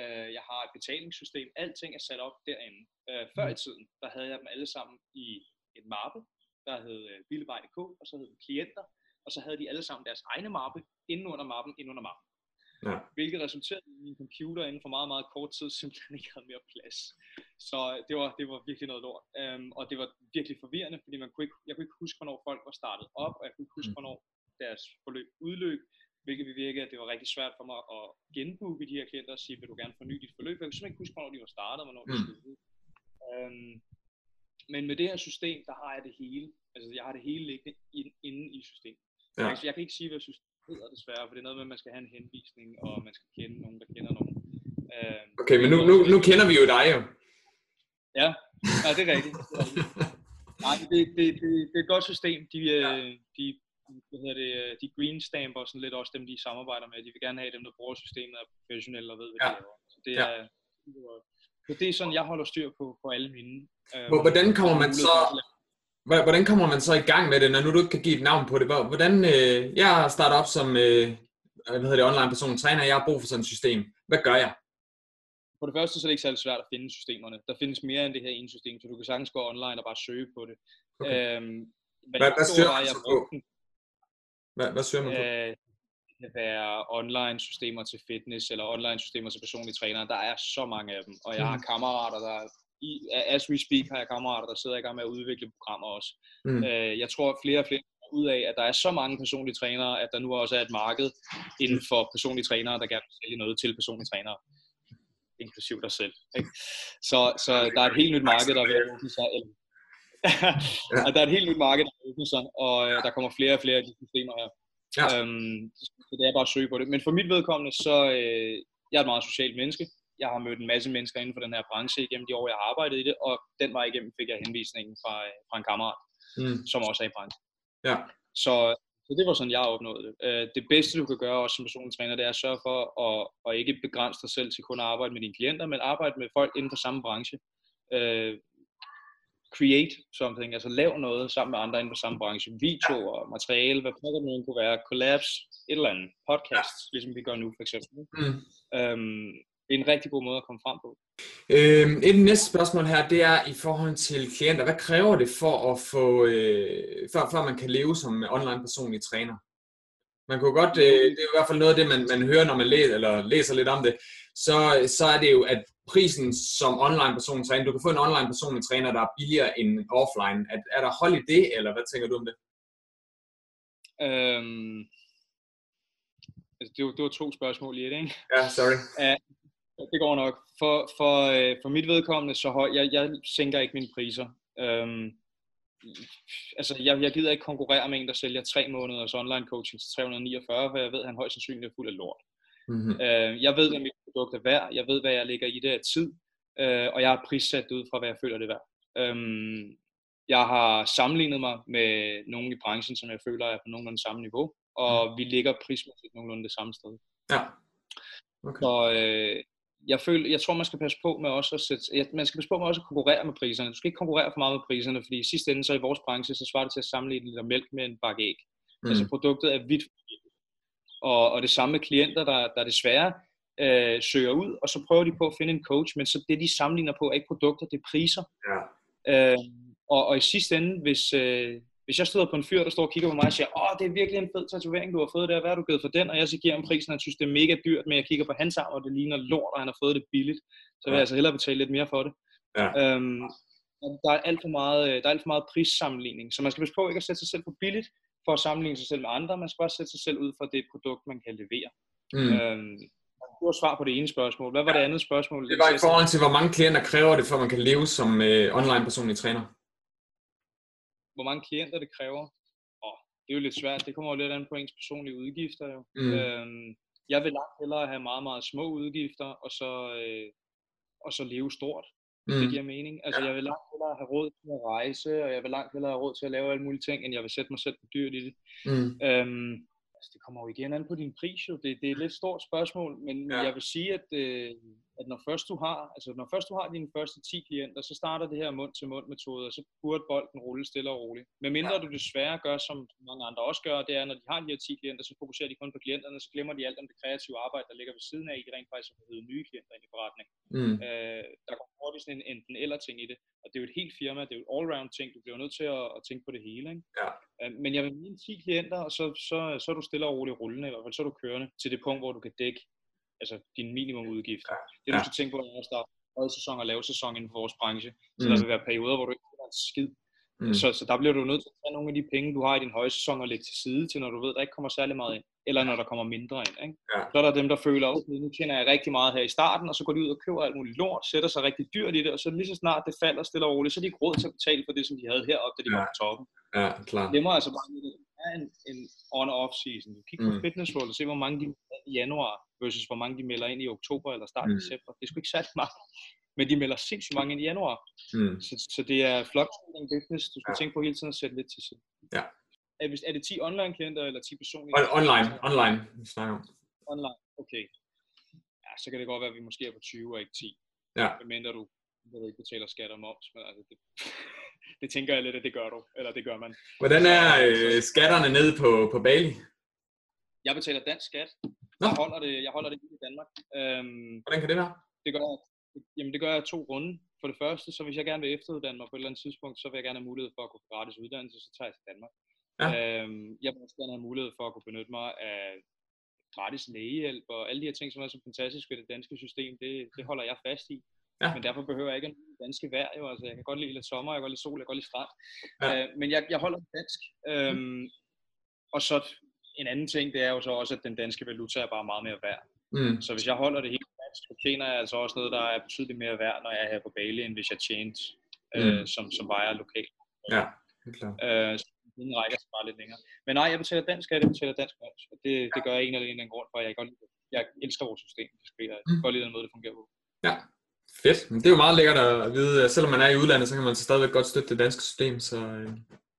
Speaker 2: Uh, jeg har et betalingssystem. Alting er sat op derinde. Uh, før i tiden, der havde jeg dem alle sammen i et mappe, der hed uh, og så hed det klienter, og så havde de alle sammen deres egne mappe, inden under mappen, inden under mappen.
Speaker 1: Ja.
Speaker 2: Hvilket resulterede i, min computer inden for meget, meget kort tid *laughs* simpelthen ikke havde mere plads. Så det var, det var virkelig noget lort. Um, og det var virkelig forvirrende, fordi man kunne ikke, jeg kunne ikke huske, hvornår folk var startet op, og jeg kunne ikke huske, mm. hvornår deres forløb udløb, hvilket bevirkede, at det var rigtig svært for mig at genbooke de her klienter og sige, vil du gerne forny dit forløb? Jeg kunne simpelthen ikke huske, hvornår de var startet, og hvornår de mm. skulle ud. Um, men med det her system, der har jeg det hele. Altså, jeg har det hele liggende inde i systemet. Ja. Jeg, jeg kan ikke sige, hvad systemet hedder desværre, for det er noget med, at man skal have en henvisning, og man skal kende nogen, der kender nogen.
Speaker 1: Uh, okay, men nu, nu, nu kender vi jo dig jo.
Speaker 2: Ja, ja det er rigtigt. Nej, det, det, det, det er et godt system. De, øh, ja. de, hvad hedder det, øh, de green stamper sådan lidt også dem, de samarbejder med. De vil gerne have dem, der bruger systemet, er professionelle og ved, hvad ja. de laver. Så det er, ja. Så det er sådan, jeg holder styr på, på alle mine.
Speaker 1: Øh, hvordan kommer man så Hvordan kommer man så i gang med det, når nu du ikke kan give et navn på det? Hvordan, øh, jeg starter op som øh, hvad hedder det, online person træner, jeg har brug for sådan et system. Hvad gør jeg?
Speaker 2: For det første så er det ikke særlig svært at finde systemerne. Der findes mere end det her ene system, så du kan sagtens gå online og bare søge på det. Okay. Øhm,
Speaker 1: hvad, hvad, hvad søger man så på? Hvad, hvad søger man på? Øh,
Speaker 2: det kan være online systemer til fitness, eller online systemer til personlige trænere. Der er så mange af dem, og jeg har mm. kammerater, der i, as we speak har jeg kammerater, der sidder i gang med at udvikle programmer også. Mm. Øh, jeg tror flere og flere ud af, at der er så mange personlige trænere, at der nu også er et marked inden for personlige trænere, der gerne vil sælge noget til personlige trænere inklusiv dig selv. Ikke? Så, så der er et helt nyt marked, der vil åbne sig. Eller, *laughs* ja. der er et helt nyt marked, der vil åbne sig, og øh, der kommer flere og flere af de systemer her. Ja. Øhm, så det er bare at søge på det. Men for mit vedkommende, så øh, jeg er et meget socialt menneske jeg har mødt en masse mennesker inden for den her branche igennem de år, jeg har arbejdet i det, og den vej igennem fik jeg henvisningen fra, fra en kammerat, mm. som også er i branchen.
Speaker 1: Ja.
Speaker 2: Så, så det var sådan, jeg opnåede det. Øh, det bedste, du kan gøre også som personlig træner, det er at sørge for at, at ikke begrænse dig selv til kun at arbejde med dine klienter, men arbejde med folk inden for samme branche. Uh, create something, altså lav noget sammen med andre inden for samme branche. Videoer, materiale, hvad pokker nu kunne være, collabs, et eller andet, podcast, ja. ligesom vi gør nu for eksempel. Mm. Er en rigtig god måde at komme frem på.
Speaker 1: Øhm, et næste spørgsmål her, det er i forhold til klienter. Hvad kræver det for at få, øh, før, før man kan leve som online personlig træner? Man kunne godt, øh, det er i hvert fald noget af det, man, man hører, når man læser, eller læser lidt om det, så, så er det jo, at prisen som online personlig træner, du kan få en online personlig træner, der er billigere end offline. Er, er der hold i det, eller hvad tænker du om det?
Speaker 2: Øhm, altså, det, var, det var to spørgsmål i det, ikke?
Speaker 1: Ja, sorry.
Speaker 2: Uh, Det går nok. For, for, øh, for mit vedkommende, så høj, jeg, jeg sænker ikke mine priser. Øhm, altså, jeg, jeg gider ikke konkurrere med en, der sælger tre måneders online coaching til 349, for jeg ved, at han højst sandsynligt er fuld af lort. Mm-hmm. Øh, jeg ved, hvad mit produkt er værd. Jeg ved, hvad jeg lægger i det af tid. Øh, og jeg har prissat det ud fra, hvad jeg føler det er værd. Øhm, jeg har sammenlignet mig med nogen i branchen, som jeg føler er på nogenlunde samme niveau. Og mm. vi ligger prismæssigt nogenlunde det samme sted.
Speaker 1: Ja.
Speaker 2: Okay. Så øh, jeg, føler, jeg tror, man skal passe på med også at sætte, ja, man skal passe på med også at konkurrere med priserne. Du skal ikke konkurrere for meget med priserne, fordi i sidste ende, så i vores branche, så svarer det til at sammenligne en liter mælk med en bakke æg. Mm. Altså produktet er vidt og, og det samme med klienter, der, der desværre øh, søger ud, og så prøver de på at finde en coach, men så det, de sammenligner på, er ikke produkter, det er priser.
Speaker 1: Ja.
Speaker 2: Øh, og, og i sidste ende, hvis, øh, hvis jeg støder på en fyr, der står og kigger på mig og siger, åh, det er virkelig en fed tatovering, du har fået der, hvad har du givet for den? Og jeg så giver ham prisen, og han synes, det er mega dyrt, men jeg kigger på hans arm, og det ligner lort, og han har fået det billigt, så vil jeg altså hellere betale lidt mere for det.
Speaker 1: Ja.
Speaker 2: Øhm, der er alt for meget, der er alt for meget prissammenligning, så man skal passe på ikke at sætte sig selv for billigt, for at sammenligne sig selv med andre, man skal bare sætte sig selv ud for det produkt, man kan levere. Mm. Øhm, det var svar på det ene spørgsmål. Hvad var ja. det andet spørgsmål?
Speaker 1: Det var i forhold til, hvor mange klienter kræver det, for at man kan leve som øh, online personlig træner
Speaker 2: hvor mange klienter det kræver. Og det er jo lidt svært, det kommer jo lidt an på ens personlige udgifter jo. Mm. Øhm, jeg vil langt hellere have meget, meget små udgifter, og så, øh, og så leve stort, hvis mm. det giver mening. Altså jeg vil langt hellere have råd til at rejse, og jeg vil langt hellere have råd til at lave alle mulige ting, end jeg vil sætte mig selv på dyrt i det. Mm. Øhm, altså, det kommer jo igen an på din pris jo. Det, det er et lidt stort spørgsmål, men ja. jeg vil sige, at, øh, at når først du har, altså når først du har dine første 10 klienter, så starter det her mund til mund metode, og så burde bolden rulle stille og roligt. Men mindre ja. du desværre gør, som mange andre også gør, det er, når de har de her 10 klienter, så fokuserer de kun på klienterne, så glemmer de alt om det kreative arbejde, der ligger ved siden af, i de rent faktisk har nye klienter ind i forretningen. Mm. Øh, der går hurtigt sådan en enten eller ting i det, og det er jo et helt firma, det er jo et all-round ting, du bliver nødt til at, at tænke på det hele. Ikke?
Speaker 1: Ja.
Speaker 2: Øh, men jeg vil mene 10 klienter, og så, så, så er du stille og roligt rullende, i hvert fald så er du kørende til det punkt, hvor du kan dække altså din minimumudgifter. Ja. Det du skal tænke på, er at starte sæson og lave sæson inden for vores branche. Så mm. der vil være perioder, hvor du ikke har en skid. Mm. Så, så der bliver du nødt til at tage nogle af de penge, du har i din højsæson og lægge til side til, når du ved, der ikke kommer særlig meget ind. Eller når der kommer mindre ind. Ikke?
Speaker 1: Ja.
Speaker 2: Så er der dem, der føler, at okay, nu tjener jeg rigtig meget her i starten, og så går de ud og køber alt muligt lort, sætter sig rigtig dyrt i det, og så lige så snart det falder stille og roligt, så er de ikke råd til at betale for det, som de havde heroppe, da de ja. var på toppen.
Speaker 1: Ja, klar.
Speaker 2: Det må altså bare er en, en on-off season. Du kigger på mm. Fitness World og se, hvor mange de i januar, versus hvor mange de melder ind i oktober eller start mm. december. Det er sgu ikke særlig meget. Men de melder sindssygt mange ind i januar. Mm. Så, så det er fluctuating business, du skal ja. tænke på hele tiden at sætte lidt til side.
Speaker 1: Ja.
Speaker 2: Er, er det 10 online klienter eller 10 personlige?
Speaker 1: Online, online, vi snakker om.
Speaker 2: Online, okay. Ja, så kan det godt være, at vi måske er på 20 og ikke 10.
Speaker 1: Ja.
Speaker 2: Medmindre du jeg ved ikke betaler skat og moms, men altså det, *laughs* det tænker jeg lidt, at det gør du, eller det gør man.
Speaker 1: Hvordan er øh, skatterne nede på, på Bali?
Speaker 2: Jeg betaler dansk skat. Jeg holder det, jeg holder det i Danmark. Øhm,
Speaker 1: Hvordan kan det være?
Speaker 2: Det gør, jamen det gør jeg to grunde. For det første, så hvis jeg gerne vil efteruddanne mig på et eller andet tidspunkt, så vil jeg gerne have mulighed for at gå på gratis uddannelse, så tager jeg til Danmark. Ja. Øhm, jeg vil også gerne have mulighed for at kunne benytte mig af gratis lægehjælp og alle de her ting, som er så fantastisk ved det danske system, det, det holder jeg fast i. Ja. Men derfor behøver jeg ikke en danske vejr. Jo. Altså, jeg kan godt lide lidt sommer, jeg kan godt lide sol, jeg kan godt lide strand. Ja. Øh, men jeg, jeg holder dansk. Øhm, og så en anden ting, det er jo så også, at den danske valuta er bare meget mere værd. Mm. Så hvis jeg holder det helt dansk, så tjener jeg altså også noget, der er betydeligt mere værd, når jeg er her på Bali, end hvis jeg tjente, øh, mm. som, som var jeg lokalt.
Speaker 1: Ja, det er klart.
Speaker 2: Øh, så den rækker sig bare lidt længere. Men nej, jeg betaler dansk skat, jeg betaler dansk moms. Det, det gør jeg en eller anden grund for, jeg godt lide Jeg elsker vores system. Jeg kan godt lide den måde, det fungerer på.
Speaker 1: Ja, Fedt. Det er jo meget lækkert at vide, selvom man er i udlandet, så kan man så stadigvæk godt støtte det danske system, så øh,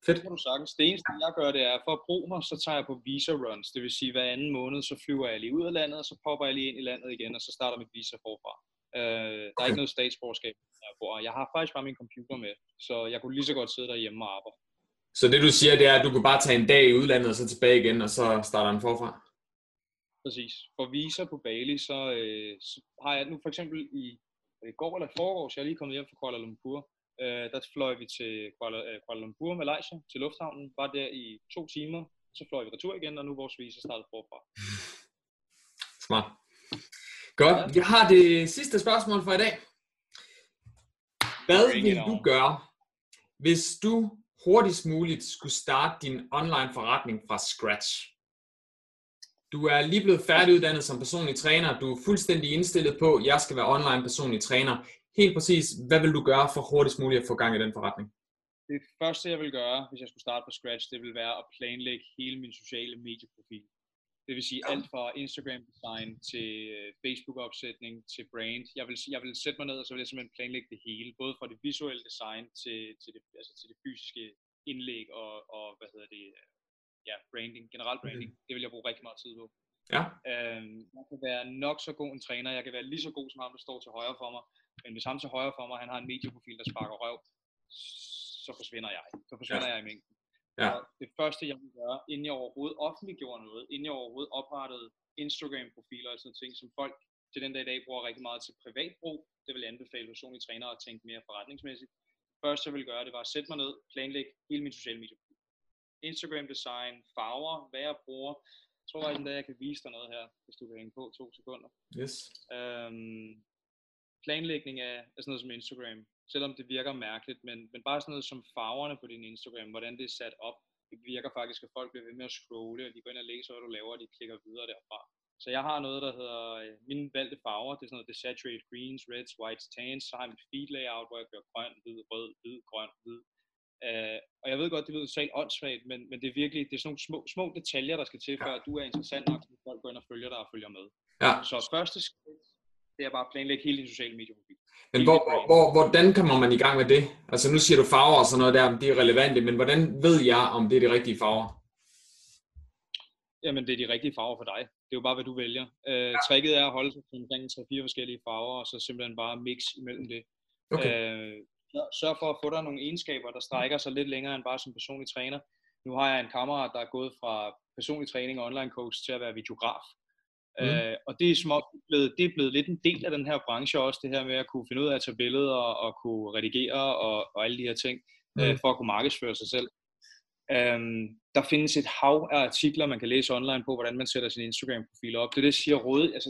Speaker 1: fedt.
Speaker 2: Det kan du sagtens. Det eneste, jeg gør, det er, for at bruge mig, så tager jeg på visa runs. Det vil sige, hver anden måned, så flyver jeg lige ud af landet, og så popper jeg lige ind i landet igen, og så starter mit visa forfra. Øh, der er okay. ikke noget statsborgerskab, jeg bor. Jeg har faktisk bare min computer med, så jeg kunne lige så godt sidde derhjemme og arbejde.
Speaker 1: Så det du siger, det er, at du kan bare tage en dag i udlandet, og så tilbage igen, og så starter den forfra?
Speaker 2: Præcis. For visa på Bali, så, øh, så har jeg nu for eksempel i i går eller foregårs, jeg er lige kommet hjem fra Kuala Lumpur, øh, der fløj vi til Kuala, øh, Kuala Lumpur, Malaysia, til lufthavnen, var der i to timer, så fløj vi retur igen, og nu er vores visa startet forfra. *laughs*
Speaker 1: Smart. Godt. Jeg har det sidste spørgsmål for i dag. Hvad vil du gøre, hvis du hurtigst muligt skulle starte din online forretning fra scratch? Du er lige blevet færdiguddannet som personlig træner. Du er fuldstændig indstillet på, at jeg skal være online personlig træner. Helt præcis, hvad vil du gøre for hurtigst muligt at få gang i den forretning?
Speaker 2: Det første, jeg vil gøre, hvis jeg skulle starte fra scratch, det vil være at planlægge hele min sociale medieprofil. Det vil sige alt fra Instagram design til øh, Facebook opsætning til brand. Jeg vil, jeg vil sætte mig ned, og så vil jeg simpelthen planlægge det hele. Både fra det visuelle design til, til, det, altså til det fysiske indlæg og, og hvad hedder det, ja, branding, general branding. Det vil jeg bruge rigtig meget tid på.
Speaker 1: Ja.
Speaker 2: Øhm, jeg kan være nok så god en træner, jeg kan være lige så god som ham, der står til højre for mig, men hvis ham til højre for mig, han har en medieprofil, der sparker røv, så forsvinder jeg. Så forsvinder ja. jeg i mængden. Ja. Og det første, jeg vil gøre, inden jeg overhovedet offentliggjorde noget, inden jeg overhovedet oprettede Instagram-profiler og sådan ting, som folk til den dag i dag bruger rigtig meget til privat brug, det vil jeg anbefale personlige trænere at tænke mere forretningsmæssigt. Først, jeg vil gøre, det var at sætte mig ned, planlægge hele min sociale medier. Instagram design, farver, hvad jeg bruger. Jeg tror faktisk, at jeg kan vise dig noget her, hvis du kan hænge på to sekunder.
Speaker 1: Yes.
Speaker 2: Øhm, planlægning af, af sådan noget som Instagram selvom det virker mærkeligt, men, men bare sådan noget som farverne på din Instagram, hvordan det er sat op, det virker faktisk, at folk bliver ved med at scrolle, og de går ind og læser, hvad du laver, og de klikker videre derfra. Så jeg har noget, der hedder øh, mine valgte farver, det er sådan noget, det saturated greens, reds, whites, tans, så har jeg mit feed layout, hvor jeg gør grøn, hvid, rød, hvid, grøn, hvid. Uh, og jeg ved godt, det lyder totalt åndssvagt, men, men det er virkelig, det er sådan nogle små, små detaljer, der skal til, før at du er interessant nok, at folk går ind og følger dig og følger med.
Speaker 1: Ja.
Speaker 2: Så første skridt, det er bare at planlægge hele din sociale medieprofil.
Speaker 1: Men hvor, hvor, hvordan kommer man i gang med det? Altså nu siger du farver og sådan noget der, de er relevante, men hvordan ved jeg, om det er de rigtige farver?
Speaker 2: Jamen det er de rigtige farver for dig. Det er jo bare, hvad du vælger. Øh, ja. Tricket er at holde sig omkring 3-4 forskellige farver, og så simpelthen bare mix imellem det. Okay. Øh, sørg for at få dig nogle egenskaber, der strækker sig lidt længere end bare som personlig træner. Nu har jeg en kammerat, der er gået fra personlig træning og online coach til at være videograf. Mm. Øh, og det er, småt blevet, det er blevet lidt en del af den her branche også, det her med at kunne finde ud af at tage billeder og, og kunne redigere og, og alle de her ting, mm. øh, for at kunne markedsføre sig selv. Um, der findes et hav af artikler, man kan læse online på, hvordan man sætter sin Instagram-profil op. Det er det, siger råd. Altså,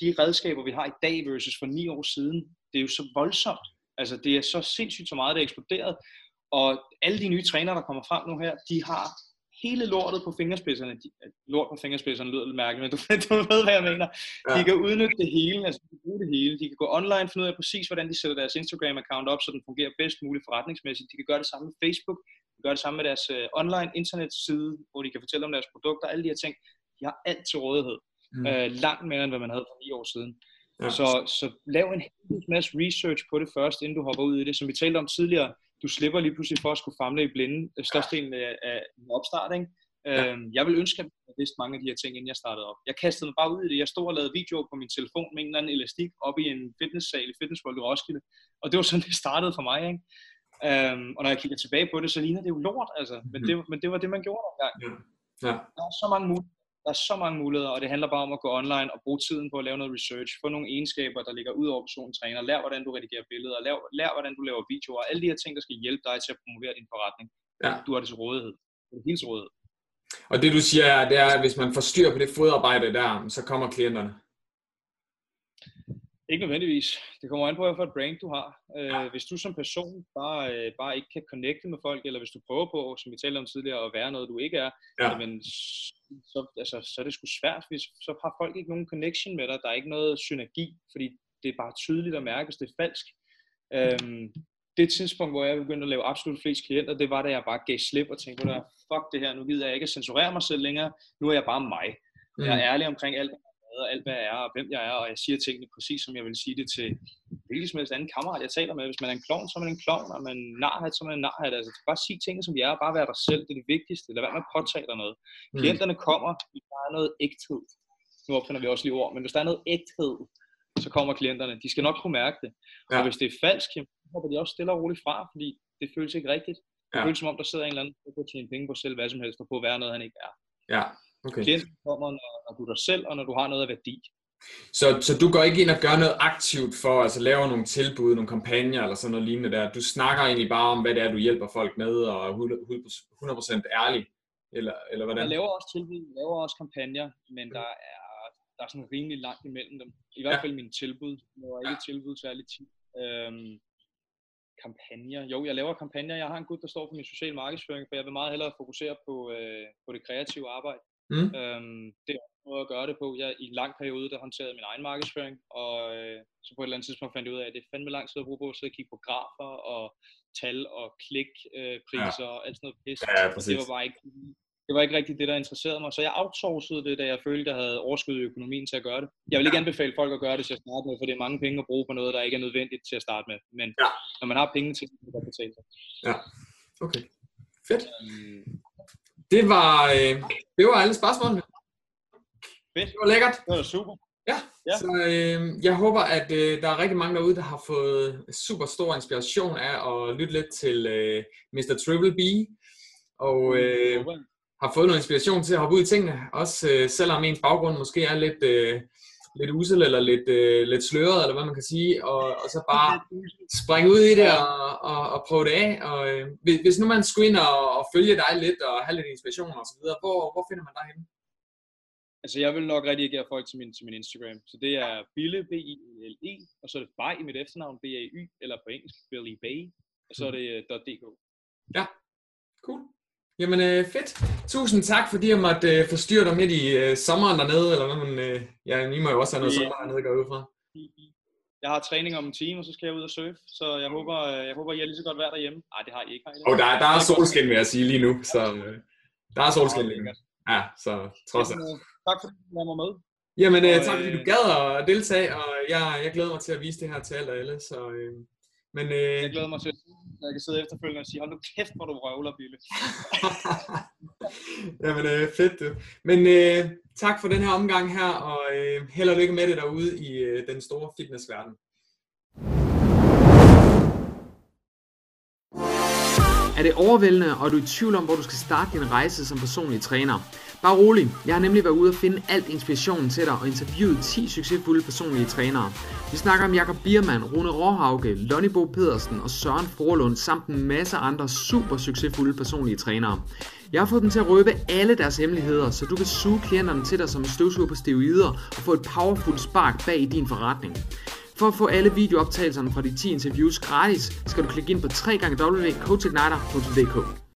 Speaker 2: de redskaber, vi har i dag versus for ni år siden, det er jo så voldsomt. Altså, det er så sindssygt så meget, det er eksploderet. Og alle de nye trænere, der kommer frem nu her, de har hele lortet på fingerspidserne. De, lort på fingerspidserne lyder lidt mærkeligt, men du, *laughs* du ved, hvad jeg mener. Ja. De kan udnytte det hele, altså de kan bruge det hele. De kan gå online og finde ud af præcis, hvordan de sætter deres Instagram-account op, så den fungerer bedst muligt forretningsmæssigt. De kan gøre det samme med Facebook, de kan gøre det samme med deres uh, online internetside, hvor de kan fortælle om deres produkter, alle de her ting. De har alt til rådighed. Mm. Uh, langt mere, end hvad man havde for 9 år siden. Ja. Så, så lav en hel masse research på det først, inden du hopper ud i det. Som vi talte om tidligere, du slipper lige pludselig for at skulle famle i blinde øh, størstedelen af, af opstart. Ikke? Ja. Øhm, jeg vil ønske, at jeg vidste mange af de her ting, inden jeg startede op. Jeg kastede mig bare ud i det. Jeg stod og lavede videoer på min telefon med en eller anden elastik op i en fitnesssal i Fitness World i Roskilde. Og det var sådan, *laughs* det startede for mig. Ikke? Øhm, og når jeg kigger tilbage på det, så ligner det jo lort. Altså. Men, det, men det var det, man gjorde dengang. Ja. Ja. Der er så mange muligheder der er så mange muligheder, og det handler bare om at gå online og bruge tiden på at lave noget research, få nogle egenskaber, der ligger ud over personen træner, lær hvordan du redigerer billeder, lær, lær hvordan du laver videoer, alle de her ting, der skal hjælpe dig til at promovere din forretning. Ja. Du har det til rådighed. Du har det hele til rådighed.
Speaker 1: Og det du siger, det er, at hvis man får styr på det fodarbejde der, så kommer klienterne.
Speaker 2: Ikke nødvendigvis. Det kommer an på, hvilket brand du har. Øh, hvis du som person bare, øh, bare ikke kan connecte med folk, eller hvis du prøver på, som vi talte om tidligere, at være noget, du ikke er, ja. jamen, så, altså, så er det sgu svært, hvis så har folk ikke nogen connection med dig. Der er ikke noget synergi, fordi det er bare tydeligt at mærke, hvis det er falsk. Øhm, det tidspunkt, hvor jeg begyndte at lave absolut flest klienter, det var, da jeg bare gav slip og tænkte, fuck det her, nu gider jeg ikke at censurere mig selv længere, nu er jeg bare mig. Jeg er mm. ærlig omkring alt, og alt hvad jeg er, og hvem jeg er, og jeg siger tingene præcis, som jeg vil sige det til hvilken som helst anden kammerat, jeg taler med. Hvis man er en klovn, så er man en klovn, og man er en narhat, så er man en narhat. Altså, bare sige tingene, som de er, og bare være dig selv, det er det vigtigste. Lad være med at påtage dig noget. Mm. Klienterne kommer, hvis der er noget ægthed. Nu opfinder vi også lige ord, men hvis der er noget ægthed, så kommer klienterne. De skal nok kunne mærke det. Ja. Og hvis det er falsk, så hopper de også stille og roligt fra, fordi det føles ikke rigtigt. Det ja. føles som om, der sidder en eller anden, der kan tjene penge på selv hvad som helst, og på at være noget, han ikke er.
Speaker 1: Ja, okay.
Speaker 2: Klienten kommer, når, når du er dig selv, og når du har noget af værdi.
Speaker 1: Så, så du går ikke ind og gør noget aktivt for at altså, lave nogle tilbud, nogle kampagner eller sådan noget lignende der. Du snakker egentlig bare om, hvad det er, du hjælper folk med, og er 100% ærlig, eller, eller hvordan?
Speaker 2: Jeg laver også tilbud, jeg laver også kampagner, men der er, der er sådan rimelig langt imellem dem. I hvert fald ja. mine tilbud. Jeg laver ikke ja. tilbud særlig tit. Øhm, kampagner. Jo, jeg laver kampagner. Jeg har en gut, der står for min social markedsføring, for jeg vil meget hellere fokusere på, øh, på det kreative arbejde. Mm. Øhm, det er en måde at gøre det på. Jeg i en lang periode, der håndterede min egen markedsføring, og øh, så på et eller andet tidspunkt fandt jeg ud af, at det er fandme lang tid at bruge på at sidde og kigge på grafer og tal og klikpriser øh, ja. og alt sådan noget pis.
Speaker 1: Ja,
Speaker 2: det var bare ikke det var ikke rigtig det, der interesserede mig. Så jeg outsourcede det, da jeg følte, jeg havde overskud i økonomien til at gøre det. Jeg vil ikke anbefale folk at gøre det til at starte med, for det er mange penge at bruge på noget, der ikke er nødvendigt til at starte med. Men ja. når man har penge til det, kan det betale sig.
Speaker 1: Ja, okay. Fedt. Um, det var, øh, det var alle spørgsmålene.
Speaker 2: Fedt.
Speaker 1: Det var lækkert.
Speaker 2: Det var super.
Speaker 1: Ja, ja. så øh, jeg håber, at øh, der er rigtig mange derude, der har fået super stor inspiration af at lytte lidt til øh, Mr. Triple B. Og øh, har fået noget inspiration til at hoppe ud i tingene, også øh, selvom ens baggrund måske er lidt, øh, lidt usel eller lidt, øh, lidt sløret, eller hvad man kan sige, og, og så bare springe ud i det og, og, og prøve det af. Og, øh, hvis nu man skulle ind og, og følge dig lidt og have lidt inspiration og så videre, hvor, hvor finder man dig henne?
Speaker 2: Altså jeg vil nok redigere folk til min, til min Instagram, så det er Bille, b i l e og så er det Bay i mit efternavn, B-A-Y, eller på engelsk, Billy Bay, og så er det uh, .dk.
Speaker 1: Ja, cool. Jamen øh, fedt. Tusind tak, fordi jeg måtte øh, forstyrre dig midt i øh, sommeren dernede, eller hvad man, øh, ja, I må jo også have noget sommer dernede, går ud fra.
Speaker 2: Jeg har træning om en time, og så skal jeg ud og surfe, så jeg håber, øh, jeg håber I er lige så godt vejr derhjemme. Nej, det har I ikke. Har I
Speaker 1: Og der, der er solskin, vil jeg sige lige nu, så øh, der er solskin lige nu. Ja, så trods alt.
Speaker 2: Øh, tak fordi du var med.
Speaker 1: Jamen, øh, tak fordi du gad at deltage, og jeg, jeg glæder mig til at vise det her til alle og alle, så... Øh,
Speaker 2: men, øh... Jeg glæder mig til, at jeg kan sidde efterfølgende og sige, hold nu kæft, hvor du røvler, Bille. *laughs*
Speaker 1: Jamen, øh, fedt du. Men øh, tak for den her omgang her, og øh, held og lykke med det derude i øh, den store fitnessverden.
Speaker 3: Er det overvældende, og er du i tvivl om, hvor du skal starte din rejse som personlig træner? Bare rolig, jeg har nemlig været ude og finde alt inspirationen til dig og interviewet 10 succesfulde personlige trænere. Vi snakker om Jakob Biermann, Rune Råhauke, Lonnie Bo Pedersen og Søren Forlund samt en masse andre super succesfulde personlige trænere. Jeg har fået dem til at røbe alle deres hemmeligheder, så du kan suge klienterne til dig som en støvsuger på steroider og få et powerful spark bag i din forretning. For at få alle videooptagelserne fra de 10 interviews gratis, skal du klikke ind på www.coachigniter.dk.